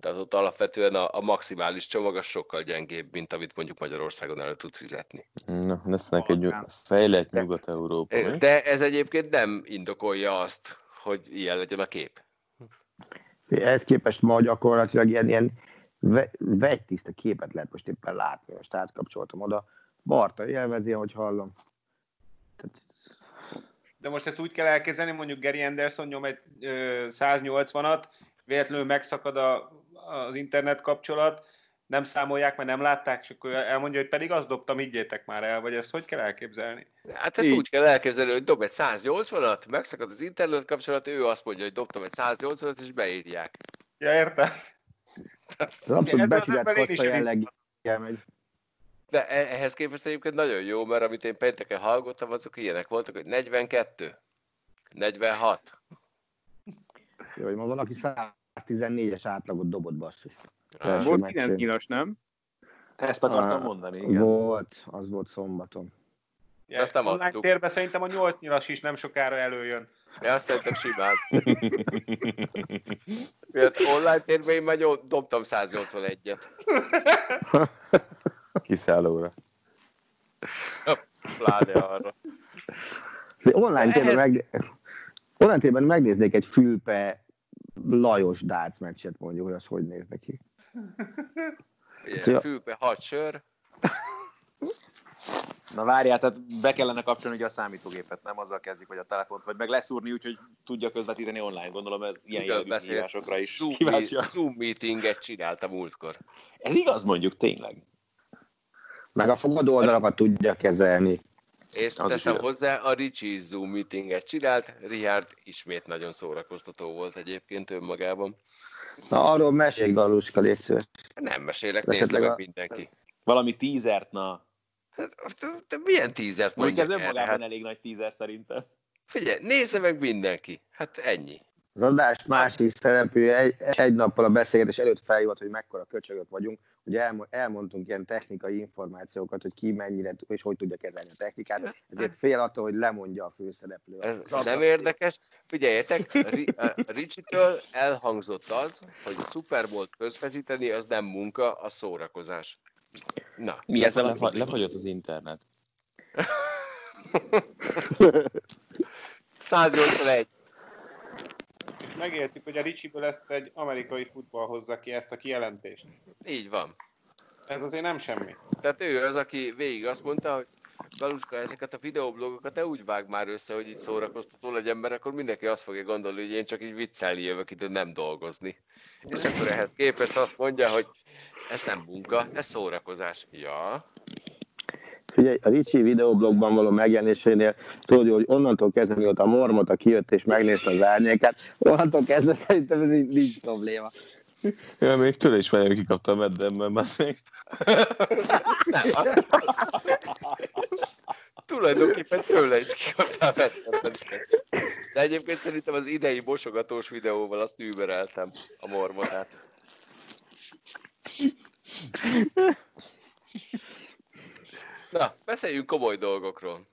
B: Tehát ott alapvetően a, a maximális csomag az sokkal gyengébb, mint amit mondjuk Magyarországon el tud fizetni.
D: Na, lesznek egy fejlett Nyugat-Európa.
B: De ez egyébként nem indokolja azt, hogy ilyen legyen a kép.
F: Ehhez képest ma gyakorlatilag ilyen, ilyen ve- vegytiszta képet lehet most éppen látni. Most átkapcsoltam oda. Barta élvezi, ahogy hallom. Tehát,
H: De most ezt úgy kell elképzelni, mondjuk Gary Anderson nyom egy ö, 180-at, véletlenül megszakad a, az internet kapcsolat, nem számolják, mert nem látták, és akkor elmondja, hogy pedig azt dobtam, higgyétek már el, vagy ezt hogy kell elképzelni?
B: Hát ezt
E: Így.
B: úgy kell elképzelni, hogy dob egy 180-at, megszakad az internet kapcsolat, ő azt mondja, hogy dobtam egy 180-at, és beírják.
H: Ja, értem?
F: ez abszolút becsület jelleggel megy.
B: De e- ehhez képest egyébként nagyon jó, mert amit én pénteken hallottam, azok ilyenek voltak, hogy 42, 46.
F: Jó, hogy ma valaki 114-es átlagot dobott basszus.
E: Volt
F: meccsén.
E: 9 nyilas, nem?
C: ezt akartam
F: Ah,
C: mondani, igen.
F: Volt, az volt szombaton.
H: Ja,
B: Ezt nem
H: online
B: adtuk.
H: térben szerintem a 8 nyilas is nem sokára előjön.
B: Ja, azt szerintem simán. Miért online térben én már dobtam 181-et.
D: Kiszállóra.
B: Pláne arra.
F: Online térben,
B: Ehhez-
F: meg, online térben megnéznék egy fülpe Lajos Dác meccset mondjuk, hogy az hogy néz neki.
B: Ugye,
F: Ja.
B: fülbe hat sör.
C: Na várjál, tehát be kellene kapcsolni ugye a számítógépet, nem azzal kezdjük, vagy a telefont, vagy meg leszúrni úgy, hogy tudja közvetíteni online. Gondolom ez ilyen jellegű hívásokra is
B: Zoom,
C: kíváncsi.
B: Zoom meetinget csináltam múltkor.
C: Ez igaz mondjuk, tényleg.
F: Meg a fogadó oldalakat tudja kezelni.
B: És
C: Az
B: teszem hozzá, a Ricsi Zoom meetinget csinált, Richard ismét nagyon szórakoztató volt egyébként önmagában.
F: Na, arról mesélj, Galuska, légy szíves.
B: Nem mesélek, nézze meg
F: a-
B: mindenki.
C: Valami tízert, na.
B: Hát, te, te milyen tízert
C: Mondjuk ez
B: mondjak
C: önmagában
B: Hát,
C: elég nagy tízer szerintem.
B: figyelj, nézze meg mindenki. Hát ennyi.
F: Az adás másik szereplője egy, egy nappal a beszélgetés előtt felhívott, hogy mekkora köcsögök vagyunk, hogy elmo- elmondtunk ilyen technikai információkat, hogy ki mennyire tud- és hogy tudja kezelni a technikát, ezért fél attól, hogy lemondja a főszereplő.
B: Ez nem érdekes. Figyeljetek, Ricsi-től elhangzott az, hogy a Super Bowl-t közvetíteni az nem munka, a szórakozás. Na,
C: Mi ezzel a
D: Lefa-
C: probléma?
D: lefagyott az internet.
B: 181.
H: Megértük, hogy a Ricsiből ezt egy amerikai futball hozza ki, ezt a kijelentést.
B: Így van.
H: Ez azért nem semmi.
B: Tehát ő az, aki végig azt mondta, hogy Galuska, ezeket a videoblogokat ne úgy vág már össze, hogy így szórakoztató legyen, mert akkor mindenki azt fogja gondolni, hogy én csak így viccelni jövök ide, nem dolgozni. És akkor ehhez képest azt mondja, hogy ez nem munka, ez szórakozás. Ja,
F: Figyelj, a Ricsi videoblogban való megjelenésénél tudod, hogy onnantól kezdve, mióta a mormota kijött és megnézte az árnyékát, onnantól kezdve szerintem ez így nincs probléma.
D: Ja, még tőle is már kikaptam a meddemben, azt még.
B: tulajdonképpen tőle is kikaptál vettem. De egyébként szerintem az idei mosogatós videóval azt übereltem a mormotát. Na, beszéljünk komoly dolgokról.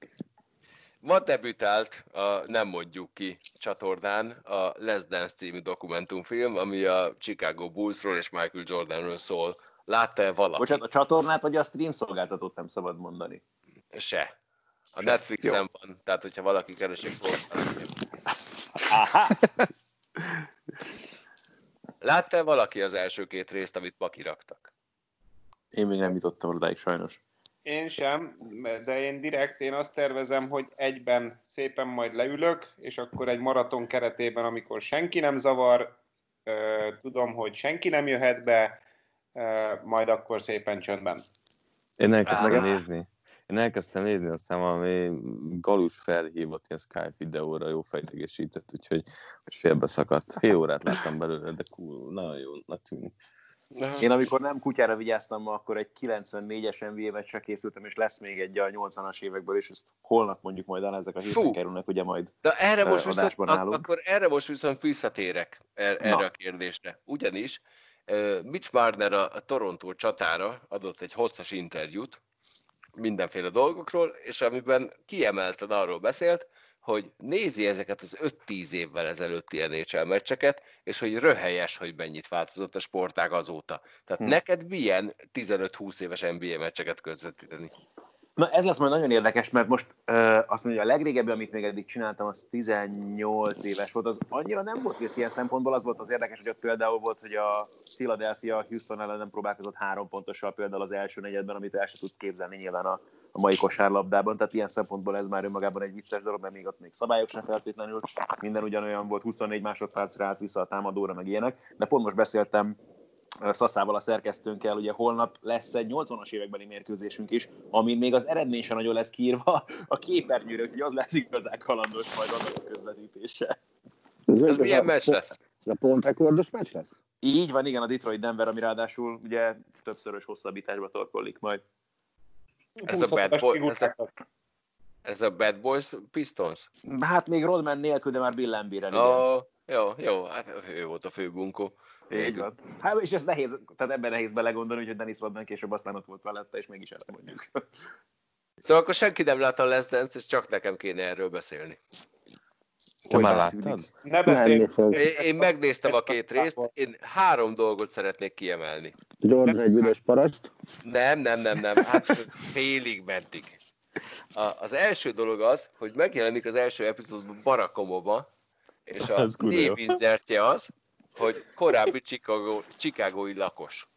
B: Ma debütált a Nem mondjuk ki csatornán a Les Dance című dokumentumfilm, ami a Chicago Bullsról és Michael Jordanről szól. Látta-e valaki?
C: Bocsánat, a csatornát vagy a stream szolgáltatót nem szabad mondani.
B: Se. A Netflixen van, tehát hogyha valaki keresik
C: Aha.
B: Látta-e valaki az első két részt, amit ma kiraktak?
D: Én még nem jutottam odáig sajnos.
H: Én sem, de én direkt én azt tervezem, hogy egyben szépen majd leülök, és akkor egy maraton keretében, amikor senki nem zavar, tudom, hogy senki nem jöhet be, majd akkor szépen csöndben.
D: Én elkezdtem
B: Á.
D: nézni. Én elkezdtem nézni, aztán valami galus felhívott ilyen Skype videóra, jó fejtegesített, úgyhogy hogy félbe szakadt. Fél órát láttam belőle, de cool, nagyon jó, na tűnik.
C: Én amikor nem kutyára vigyáztam, akkor egy 94-es NBA meccsre készültem, és lesz még egy a 80-as évekből, és ezt holnap mondjuk majd el, ezek a héten kerülnek, ugye majd.
B: De erre most viszont,
C: állunk.
B: akkor erre most viszont visszatérek er- erre
C: Na.
B: a kérdésre. Ugyanis Mitch Marner a, a Toronto csatára adott egy hosszas interjút mindenféle dolgokról, és amiben kiemelten arról beszélt, hogy nézi ezeket az 5-10 évvel ezelőtti NHL meccseket, és hogy röhelyes, hogy mennyit változott a sportág azóta. Tehát
C: Hm.
B: neked milyen 15-20 éves NBA meccseket közvetíteni?
C: Na ez lesz majd nagyon érdekes, mert most ö, azt mondja, a legrégebbi, amit még eddig csináltam, az 18 éves volt, az annyira nem volt vész ilyen szempontból, az volt az érdekes, hogy ott például volt, hogy a Philadelphia Houston ellen nem próbálkozott három pontossal például az első negyedben, amit el sem tud képzelni nyilván a, a mai kosárlabdában, tehát ilyen szempontból ez már önmagában egy vicces dolog, mert még ott még szabályok sem feltétlenül, minden ugyanolyan volt, 24 másodpercre állt vissza a támadóra, meg ilyenek, de pont most beszéltem ö, Szaszával a szerkesztőnkkel, ugye holnap lesz egy 80-as évekbeli mérkőzésünk is, amin még az eredmény sem nagyon lesz kiírva a képernyőre, úgyhogy az lesz igazán kalandos majd annak a közvetítése.
B: Ez milyen meccs lesz?
F: Ez a pontrekordos meccs lesz?
C: Így van, igen, a Detroit Denver, ami ráadásul ugye többszörös hosszabbításba torkollik majd.
B: Ez a bad boy- ez a- Ez a Bad Boys Pistons?
C: Hát még Rodman nélkül, de már Bill Lambier-en, igen.
B: Oh, jó, jó, hát ő volt a főbunkó.
C: Így van. Hát, és ez nehéz, tehát ebben nehéz belegondolni, hogy Dennis Rodman később aztán ott volt velette, és mégis ezt mondjuk.
B: Szóval akkor senki nem látta a Les Dance-t, és csak nekem kéne erről beszélni.
D: Te már láttad?
H: Ne beszélj.
B: Én, megnéztem a két részt, én három dolgot szeretnék kiemelni.
F: Jordan egy üdös paraszt.
B: Nem, nem, nem, nem, hát félig mentig. A, az első dolog az, hogy megjelenik az első epizódban Barack Obama, és a névinzertje az, hogy korábbi Chicago, Chicagói lakos.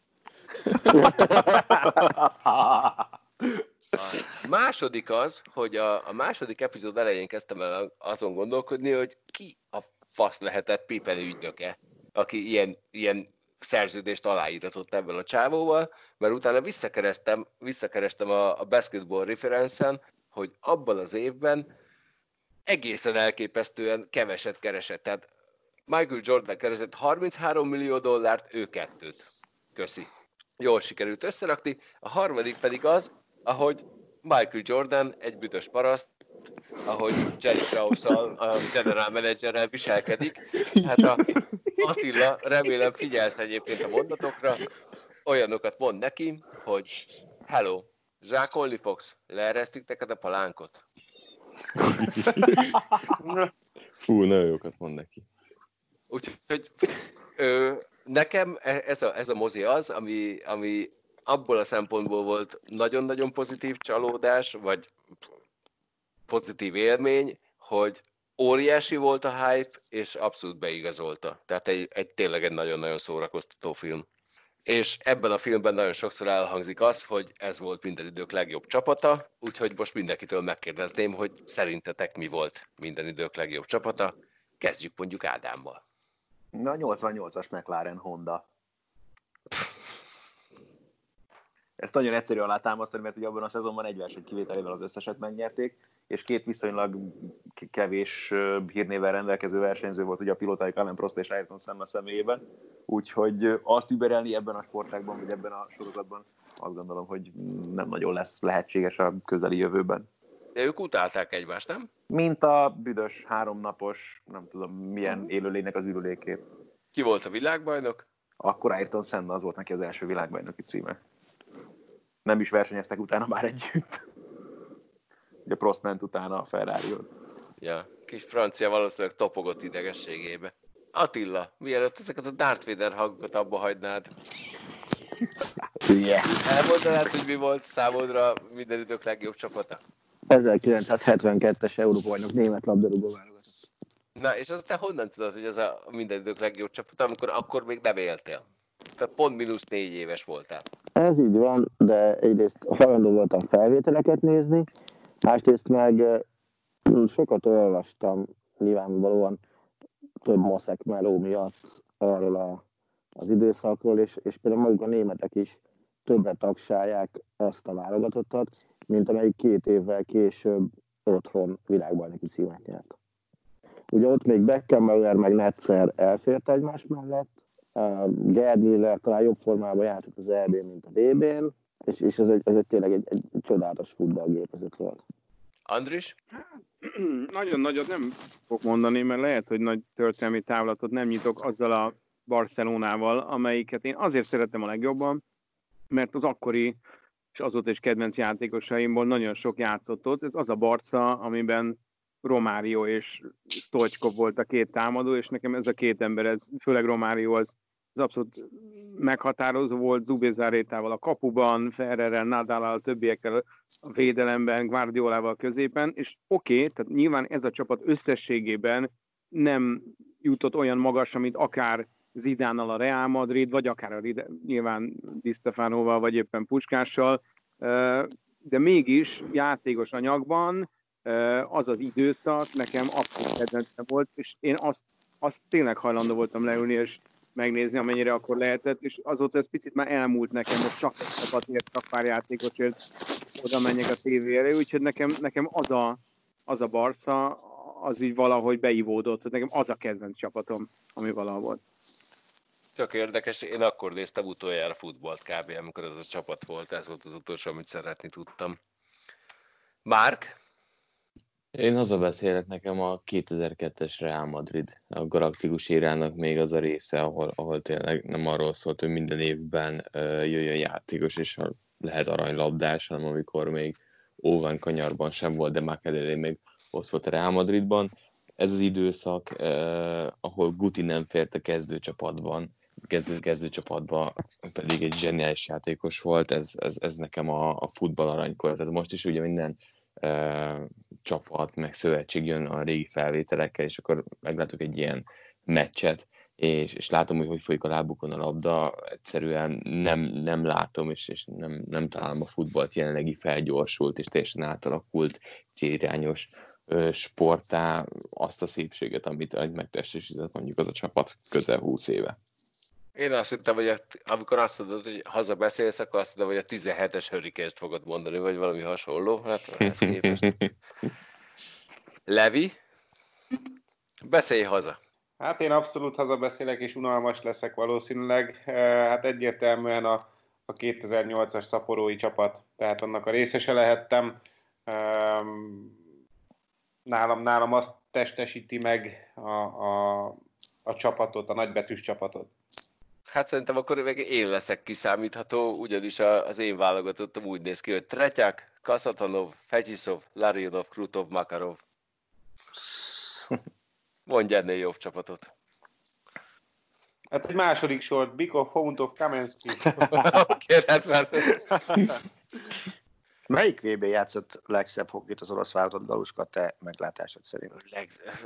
B: A második az, hogy a, a második epizód elején kezdtem el azon gondolkodni, hogy ki a fasz lehetett Pippen ügynöke, aki ilyen, ilyen szerződést aláíratott ebből a csávóval, mert utána visszakerestem, visszakerestem a, a basketball referencen, hogy abban az évben egészen elképesztően keveset keresett. Tehát Michael Jordan keresett 33 millió dollárt, ő kettőt. Köszi. Jól sikerült összerakni. A harmadik pedig az, ahogy Michael Jordan egy büdös paraszt, ahogy Jerry krause a general managerrel viselkedik. Hát a Attila, remélem figyelsz egyébként a mondatokra, olyanokat mond neki, hogy hello, zsákolni fogsz, leeresztik neked a palánkot.
D: Fú, nagyon jókat mond neki.
B: Úgyhogy nekem e- ez a, ez a mozi az, ami, ami abból a szempontból volt nagyon-nagyon pozitív csalódás, vagy pozitív élmény, hogy óriási volt a hype, és abszolút beigazolta. Tehát egy, egy tényleg egy nagyon-nagyon szórakoztató film. És ebben a filmben nagyon sokszor elhangzik az, hogy ez volt minden idők legjobb csapata, úgyhogy most mindenkitől megkérdezném, hogy szerintetek mi volt minden idők legjobb csapata. Kezdjük mondjuk Ádámmal.
C: Na, 88-as McLaren Honda. Ezt nagyon egyszerű alátámasztani, mert ugye abban a szezonban egy verseny kivételével az összeset megnyerték, és két viszonylag kevés hírnével rendelkező versenyző volt ugye a pilotájuk Alain Prost és Ayrton Senna személyében, úgyhogy azt überelni ebben a sportágban, vagy ebben a sorozatban azt gondolom, hogy nem nagyon lesz lehetséges a közeli jövőben.
B: De ők utálták egymást, nem?
C: Mint a büdös háromnapos, nem tudom milyen élőlénynek az ürülékét.
B: Ki volt a világbajnok?
C: Akkor Ayrton Senna az volt neki az első világbajnoki címe. Nem is versenyeztek utána már együtt. Ugye Prost ment utána a ferrari
B: Ja, kis francia valószínűleg topogott idegességébe. Attila, mielőtt ezeket a Darth Vader hangokat abba hagynád,
F: Yeah.
B: elmondanád, hogy mi volt számodra minden idők legjobb csapata?
F: 1972-es Európa bajnok német labdarúgó válogatott.
B: Na, és azt te honnan tudod, hogy ez a minden idők legjobb csapata, amikor akkor még nem éltél? Tehát pont mínusz négy éves voltál.
F: Ez így van, de egyrészt hajlandó voltam felvételeket nézni, másrészt meg sokat olvastam nyilvánvalóan több maszek meló miatt arról a, az időszakról, és, és például maguk a németek is többre tagsálják azt a válogatottat, mint amelyik két évvel később otthon világbajnoki címet nyert. Ugye ott még Beckenbauer meg Netzer elfért egymás mellett, Gerd Miller talán jobb formában játszott az eb mint a VB-n, és, és ez, egy, ez egy tényleg egy, egy csodálatos futballgépezet volt.
B: Andris?
E: Nagyon nagyot nem fog mondani, mert lehet, hogy nagy történelmi távlatot nem nyitok azzal a Barcelonával, amelyiket én azért szerettem a legjobban, mert az akkori és azóta is kedvenc játékosaimból nagyon sok játszott ott. Ez az a Barca, amiben Romário és Stoichkov volt a két támadó, és nekem ez a két ember, ez, főleg Romário az, az abszolút meghatározó volt Zubézárétával a kapuban, Ferrerrel, Nadalal, többiekkel a védelemben, Guardiolával középen, és oké, okay, tehát nyilván ez a csapat összességében nem jutott olyan magas, mint akár Zidánnal a Real Madrid, vagy akár a Ride, nyilván Di Stefanoval, vagy éppen Puskással, de mégis játékos anyagban az az időszak nekem abszolút kedvencem volt, és én azt, azt tényleg hajlandó voltam leülni, és megnézni, amennyire akkor lehetett, és azóta ez picit már elmúlt nekem, hogy csak egy csapatért, csak pár játékosért oda menjek a tévére, úgyhogy nekem, nekem az, a, az a Barca, az így valahogy beivódott, hogy nekem az a kedvenc csapatom, ami valaha volt.
B: Tök érdekes, én akkor néztem utoljára futballt kb. amikor ez a csapat volt, ez volt az utolsó, amit szeretni tudtam. Márk?
D: Én hazabeszélek nekem a 2002-es Real Madrid, a galaktikus érának még az a része, ahol, ahol tényleg nem arról szólt, hogy minden évben jöjjön játékos, és lehet aranylabdás, hanem amikor még Óván kanyarban sem volt, de Makelele még ott volt a Real Madridban. ez az időszak, eh, ahol Guti nem fért a kezdőcsapatban, kezdő, kezdőcsapatban pedig egy zseniális játékos volt, ez, ez, ez nekem a, a futball aranykor. Tehát most is ugye minden csapat, meg szövetség jön a régi felvételekkel, és akkor meglátok egy ilyen meccset, és, és látom, hogy hogy folyik a lábukon a labda, egyszerűen nem, nem látom, és, és nem, nem találom a futballt jelenlegi felgyorsult, és teljesen átalakult, célirányos sportá azt a szépséget, amit megtestesített mondjuk az a csapat közel 20 éve.
B: Én azt hittem, hogy amikor azt mondod, hogy haza beszélsz, akkor azt mondom, hogy a 17-es hurricane fogod mondani, vagy valami hasonló. Hát ez képest. Levi, beszélj haza.
H: Hát én abszolút hazabeszélek, és unalmas leszek valószínűleg. Eh, hát egyértelműen a, a 2008-as szaporói csapat, tehát annak a részese lehettem. Nálam, nálam azt testesíti meg a, a, a csapatot, a nagybetűs csapatot.
B: Hát szerintem akkor még én leszek kiszámítható, ugyanis az én válogatottam úgy néz ki, hogy Tretyák, Kaszatanov, Fegyiszov, Larionov, Krutov, Makarov. Mondj ennél jobb csapatot.
H: Hát egy második sort, Bikov, Homuntov, Kamensky.
B: Oké, hát
F: Melyik VB játszott legszebb hokit az orosz válogatott Galuska, te meglátásod szerint?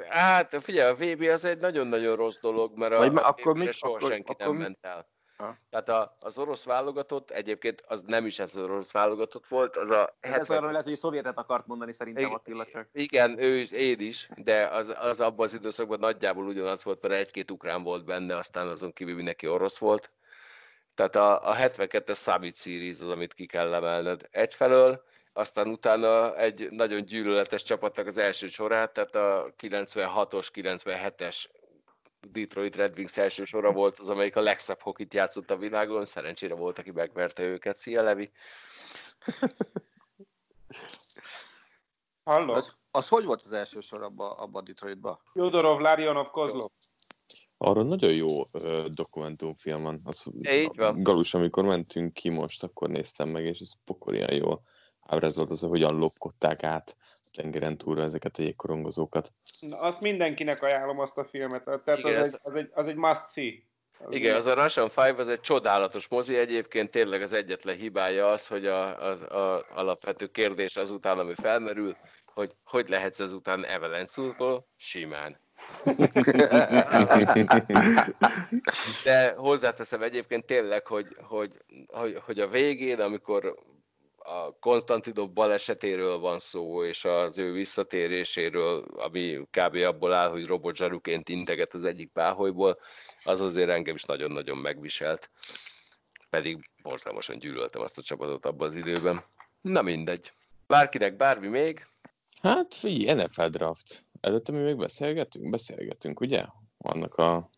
B: Hát figyelj, a VB az egy nagyon-nagyon rossz dolog, mert a, Vagy, a akkor mi, soha akkor, senki akkor, nem ment el. Ha? Tehát a, az orosz válogatott, egyébként az nem is ez az orosz válogatott volt, az a...
C: 70... Ez arra lehet, hogy szovjetet akart mondani szerintem Attila csak.
B: Igen, ő is, én is, de az, az abban az időszakban nagyjából ugyanaz volt, mert egy-két ukrán volt benne, aztán azon kívül mindenki orosz volt. Tehát a, a 72-es Summit Series az, amit ki kell emelned egyfelől, aztán utána egy nagyon gyűlöletes csapatnak az első sorát, tehát a 96-os, 97-es Detroit Red Wings első sora volt az, amelyik a legszebb hokit játszott a világon, szerencsére volt, aki megverte őket. Szia, Levi!
H: Halló?
F: Az, az hogy volt az első sor abba, abba a Detroitba?
H: Jodorov, Larionov, Kozlov.
D: Arra nagyon jó ö, dokumentumfilm van. Az,
B: Így van.
D: Galus, amikor mentünk ki most, akkor néztem meg, és ez pokolian jól ábrázolt az, hogyan lopkodták át a tengeren túlra ezeket a jégkorongozókat.
H: Na, azt mindenkinek ajánlom azt a filmet, tehát Igen, az, egy, az, egy, az egy must see.
B: Az Igen, az a Russian Five az egy csodálatos mozi, egyébként tényleg az egyetlen hibája az, hogy a, a, a alapvető kérdés azután, ami felmerül, hogy hogy lehetsz ezután Evelyn szurkol? Simán. De hozzáteszem egyébként tényleg, hogy, hogy, hogy, hogy a végén, amikor a Konstantinov balesetéről van szó, és az ő visszatéréséről, ami kb. abból áll, hogy robotzsaruként integet az egyik páholyból, az azért engem is nagyon-nagyon megviselt. Pedig borzalmasan gyűlöltem azt a csapatot abban az időben. Na mindegy. Bárkinek bármi még?
D: Hát figyelj, NFL draft. Előtte mi még beszélgetünk? Beszélgetünk, ugye? Annak a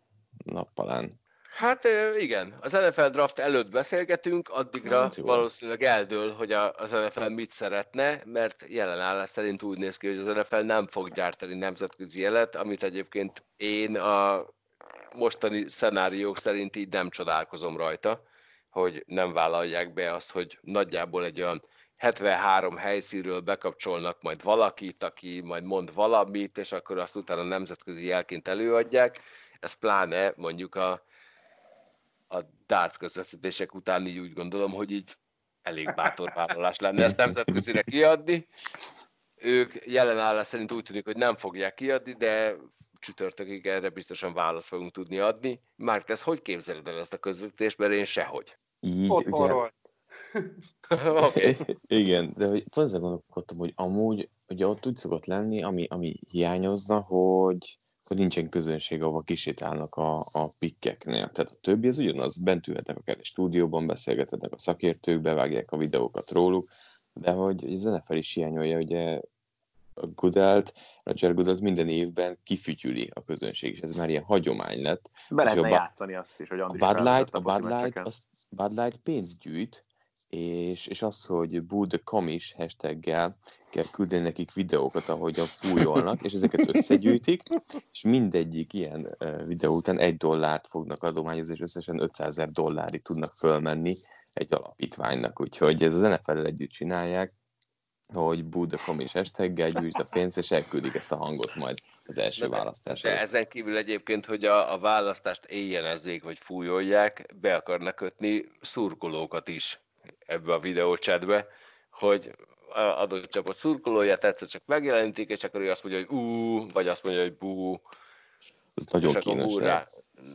D: nappalán.
B: Hát igen, az NFL draft előtt beszélgetünk, addigra hát, valószínűleg eldől, hogy az NFL mit szeretne, mert jelen állás szerint úgy néz ki, hogy az NFL nem fog gyártani nemzetközi jelet, amit egyébként én a mostani szenáriók szerint így nem csodálkozom rajta, hogy nem vállalják be azt, hogy nagyjából egy olyan 73 helyszínről bekapcsolnak majd valakit, aki majd mond valamit, és akkor azt utána nemzetközi jelként előadják. Ez pláne mondjuk a a darts közvetítések után így úgy gondolom, hogy így elég bátor vállalás lenne ezt nemzetközire kiadni. Ők jelen állás szerint úgy tűnik, hogy nem fogják kiadni, de csütörtökig erre biztosan választ fogunk tudni adni. Már ez hogy képzeled el ezt a közvetítést, mert én sehogy.
D: Így, ugye...
B: okay.
D: Igen, de pont gondolkodtam, hogy amúgy ugye ott úgy szokott lenni, ami, ami hiányozna, hogy hogy nincsen közönség, ahova kisétálnak a, a pikkeknél. Tehát a többi az ugyanaz, bent ülhetnek akár egy stúdióban, beszélgetnek a szakértők, bevágják a videókat róluk, de hogy a NFL is hiányolja, ugye a Goodelt, Roger Goodelt minden évben kifütyüli a közönség, és ez már ilyen hagyomány lett.
C: Be lehetne a, játszani azt is, hogy
D: Andris a Bud Light, a Bud Light, az, Bud Light pénzt gyűjt, és, és az, hogy Boo the Comis hashtaggel kell küldeni nekik videókat, ahogyan fújolnak, és ezeket összegyűjtik, és mindegyik ilyen videó után egy dollárt fognak adományozni, és összesen 500 ezer dollárig tudnak fölmenni egy alapítványnak, úgyhogy ez az NFL-el együtt csinálják, hogy budakom és hashtaggel gyűjtsd a pénzt, és elküldik ezt a hangot majd az első választásra.
B: De ezen kívül egyébként, hogy a, a választást éjjelezzék, vagy fújolják, be akarnak kötni szurkolókat is ebbe a videócsetbe, hogy adott csapat szurkolóját egyszer csak megjelenítik, és akkor ő azt mondja, hogy ú, vagy azt mondja, hogy bú.
D: Ez nagyon kínos.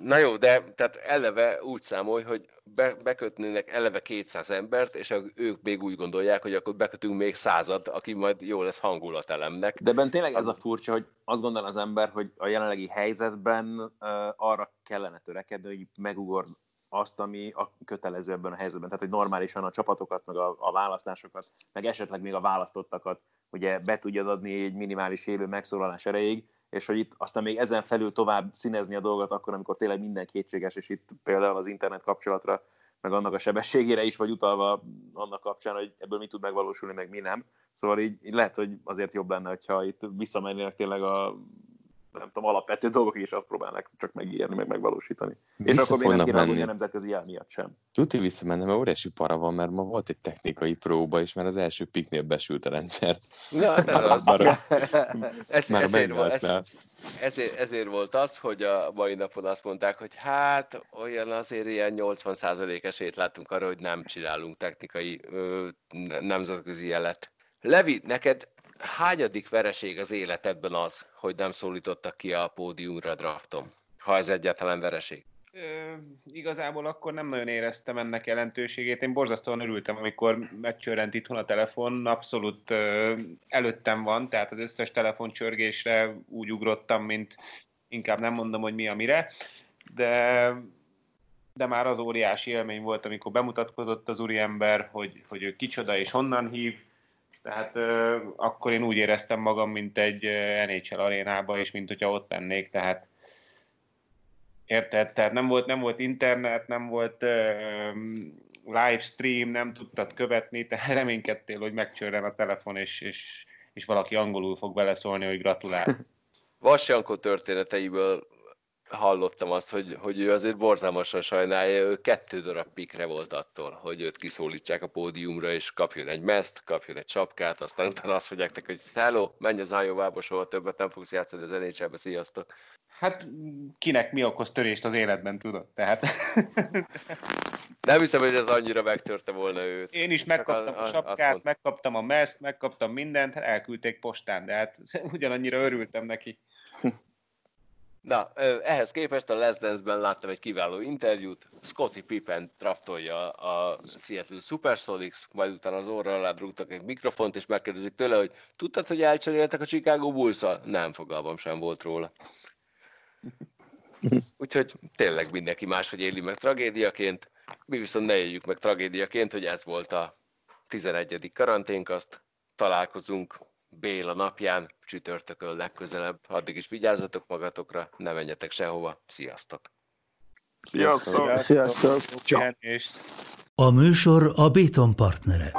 B: Na jó, de tehát eleve úgy számolj, hogy be, bekötnének eleve 200 embert, és ők még úgy gondolják, hogy akkor bekötünk még század, aki majd jó lesz hangulatelemnek.
C: De ben tényleg ez a furcsa, hogy azt gondol az ember, hogy a jelenlegi helyzetben uh, arra kellene törekedni, hogy megugor azt, ami a kötelező ebben a helyzetben. Tehát, hogy normálisan a csapatokat, meg a, a választásokat, meg esetleg még a választottakat ugye be tudjad adni egy minimális élő megszólalás erejéig, és hogy itt aztán még ezen felül tovább színezni a dolgot akkor, amikor tényleg minden kétséges, és itt például az internet kapcsolatra, meg annak a sebességére is vagy utalva annak kapcsán, hogy ebből mi tud megvalósulni, meg mi nem. Szóval így, így lehet, hogy azért jobb lenne, hogyha itt visszamennének tényleg a nem tudom, alapvető dolgok is azt próbálnak csak megírni, meg megvalósítani. És akkor még nem kéne a nemzetközi jel miatt sem.
D: Tuti visszamenni, mert óriási para van, mert ma volt egy technikai próba, és már az első piknél besült a rendszer.
B: Ja, már, az. már, ez, már ezért, volt, ez, ezért, ezért volt az, hogy a mai napon azt mondták, hogy hát olyan azért ilyen 80% esélyt láttunk arra, hogy nem csinálunk technikai ö, nemzetközi jelet. Levi, neked hányadik vereség az életedben az, hogy nem szólítottak ki a pódiumra draftom, ha ez egyáltalán vereség?
H: Ö, igazából akkor nem nagyon éreztem ennek jelentőségét. Én borzasztóan örültem, amikor megcsörrent itthon a telefon. Abszolút ö, előttem van, tehát az összes telefoncsörgésre úgy ugrottam, mint inkább nem mondom, hogy mi a mire. De, de már az óriási élmény volt, amikor bemutatkozott az úriember, hogy, hogy ő kicsoda és honnan hív, tehát ö, akkor én úgy éreztem magam, mint egy NHL arénába, és mint hogyha ott lennék, tehát érted? Tehát nem volt, nem volt internet, nem volt ö, livestream, nem tudtad követni, tehát reménykedtél, hogy megcsörren a telefon, és, és, és valaki angolul fog beleszólni, hogy gratulál.
B: Vas Jankó történeteiből hallottam azt, hogy, hogy ő azért borzalmasan sajnálja, ő kettő darab pikre volt attól, hogy őt kiszólítsák a pódiumra, és kapjon egy meszt, kapjon egy csapkát, aztán utána azt mondják neki, hogy hello, menj az Ájóvába, soha többet nem fogsz játszani az nhl sziasztok.
H: Hát kinek mi okoz törést az életben, tudod? Tehát...
B: Nem hiszem, hogy ez annyira megtörte volna őt.
H: Én is megkaptam a, a, a sapkát, megkaptam a meszt, megkaptam mindent, elküldték postán, de hát ugyanannyira örültem neki.
B: Na, ehhez képest a Les Dance-ben láttam egy kiváló interjút. Scotty Pippen draftolja a Seattle Supersonics, majd utána az orra alá rúgtak egy mikrofont, és megkérdezik tőle, hogy tudtad, hogy elcseréltek a Chicago bulls -al? Nem, fogalmam sem volt róla. Úgyhogy tényleg mindenki máshogy éli meg tragédiaként. Mi viszont ne éljük meg tragédiaként, hogy ez volt a 11. karanténkaszt. Találkozunk Béla napján, csütörtökön legközelebb. Addig is vigyázzatok magatokra, ne menjetek sehova. Sziasztok!
E: Sziasztok! Sziasztok! Sziasztok.
A: A műsor a Béton partnere.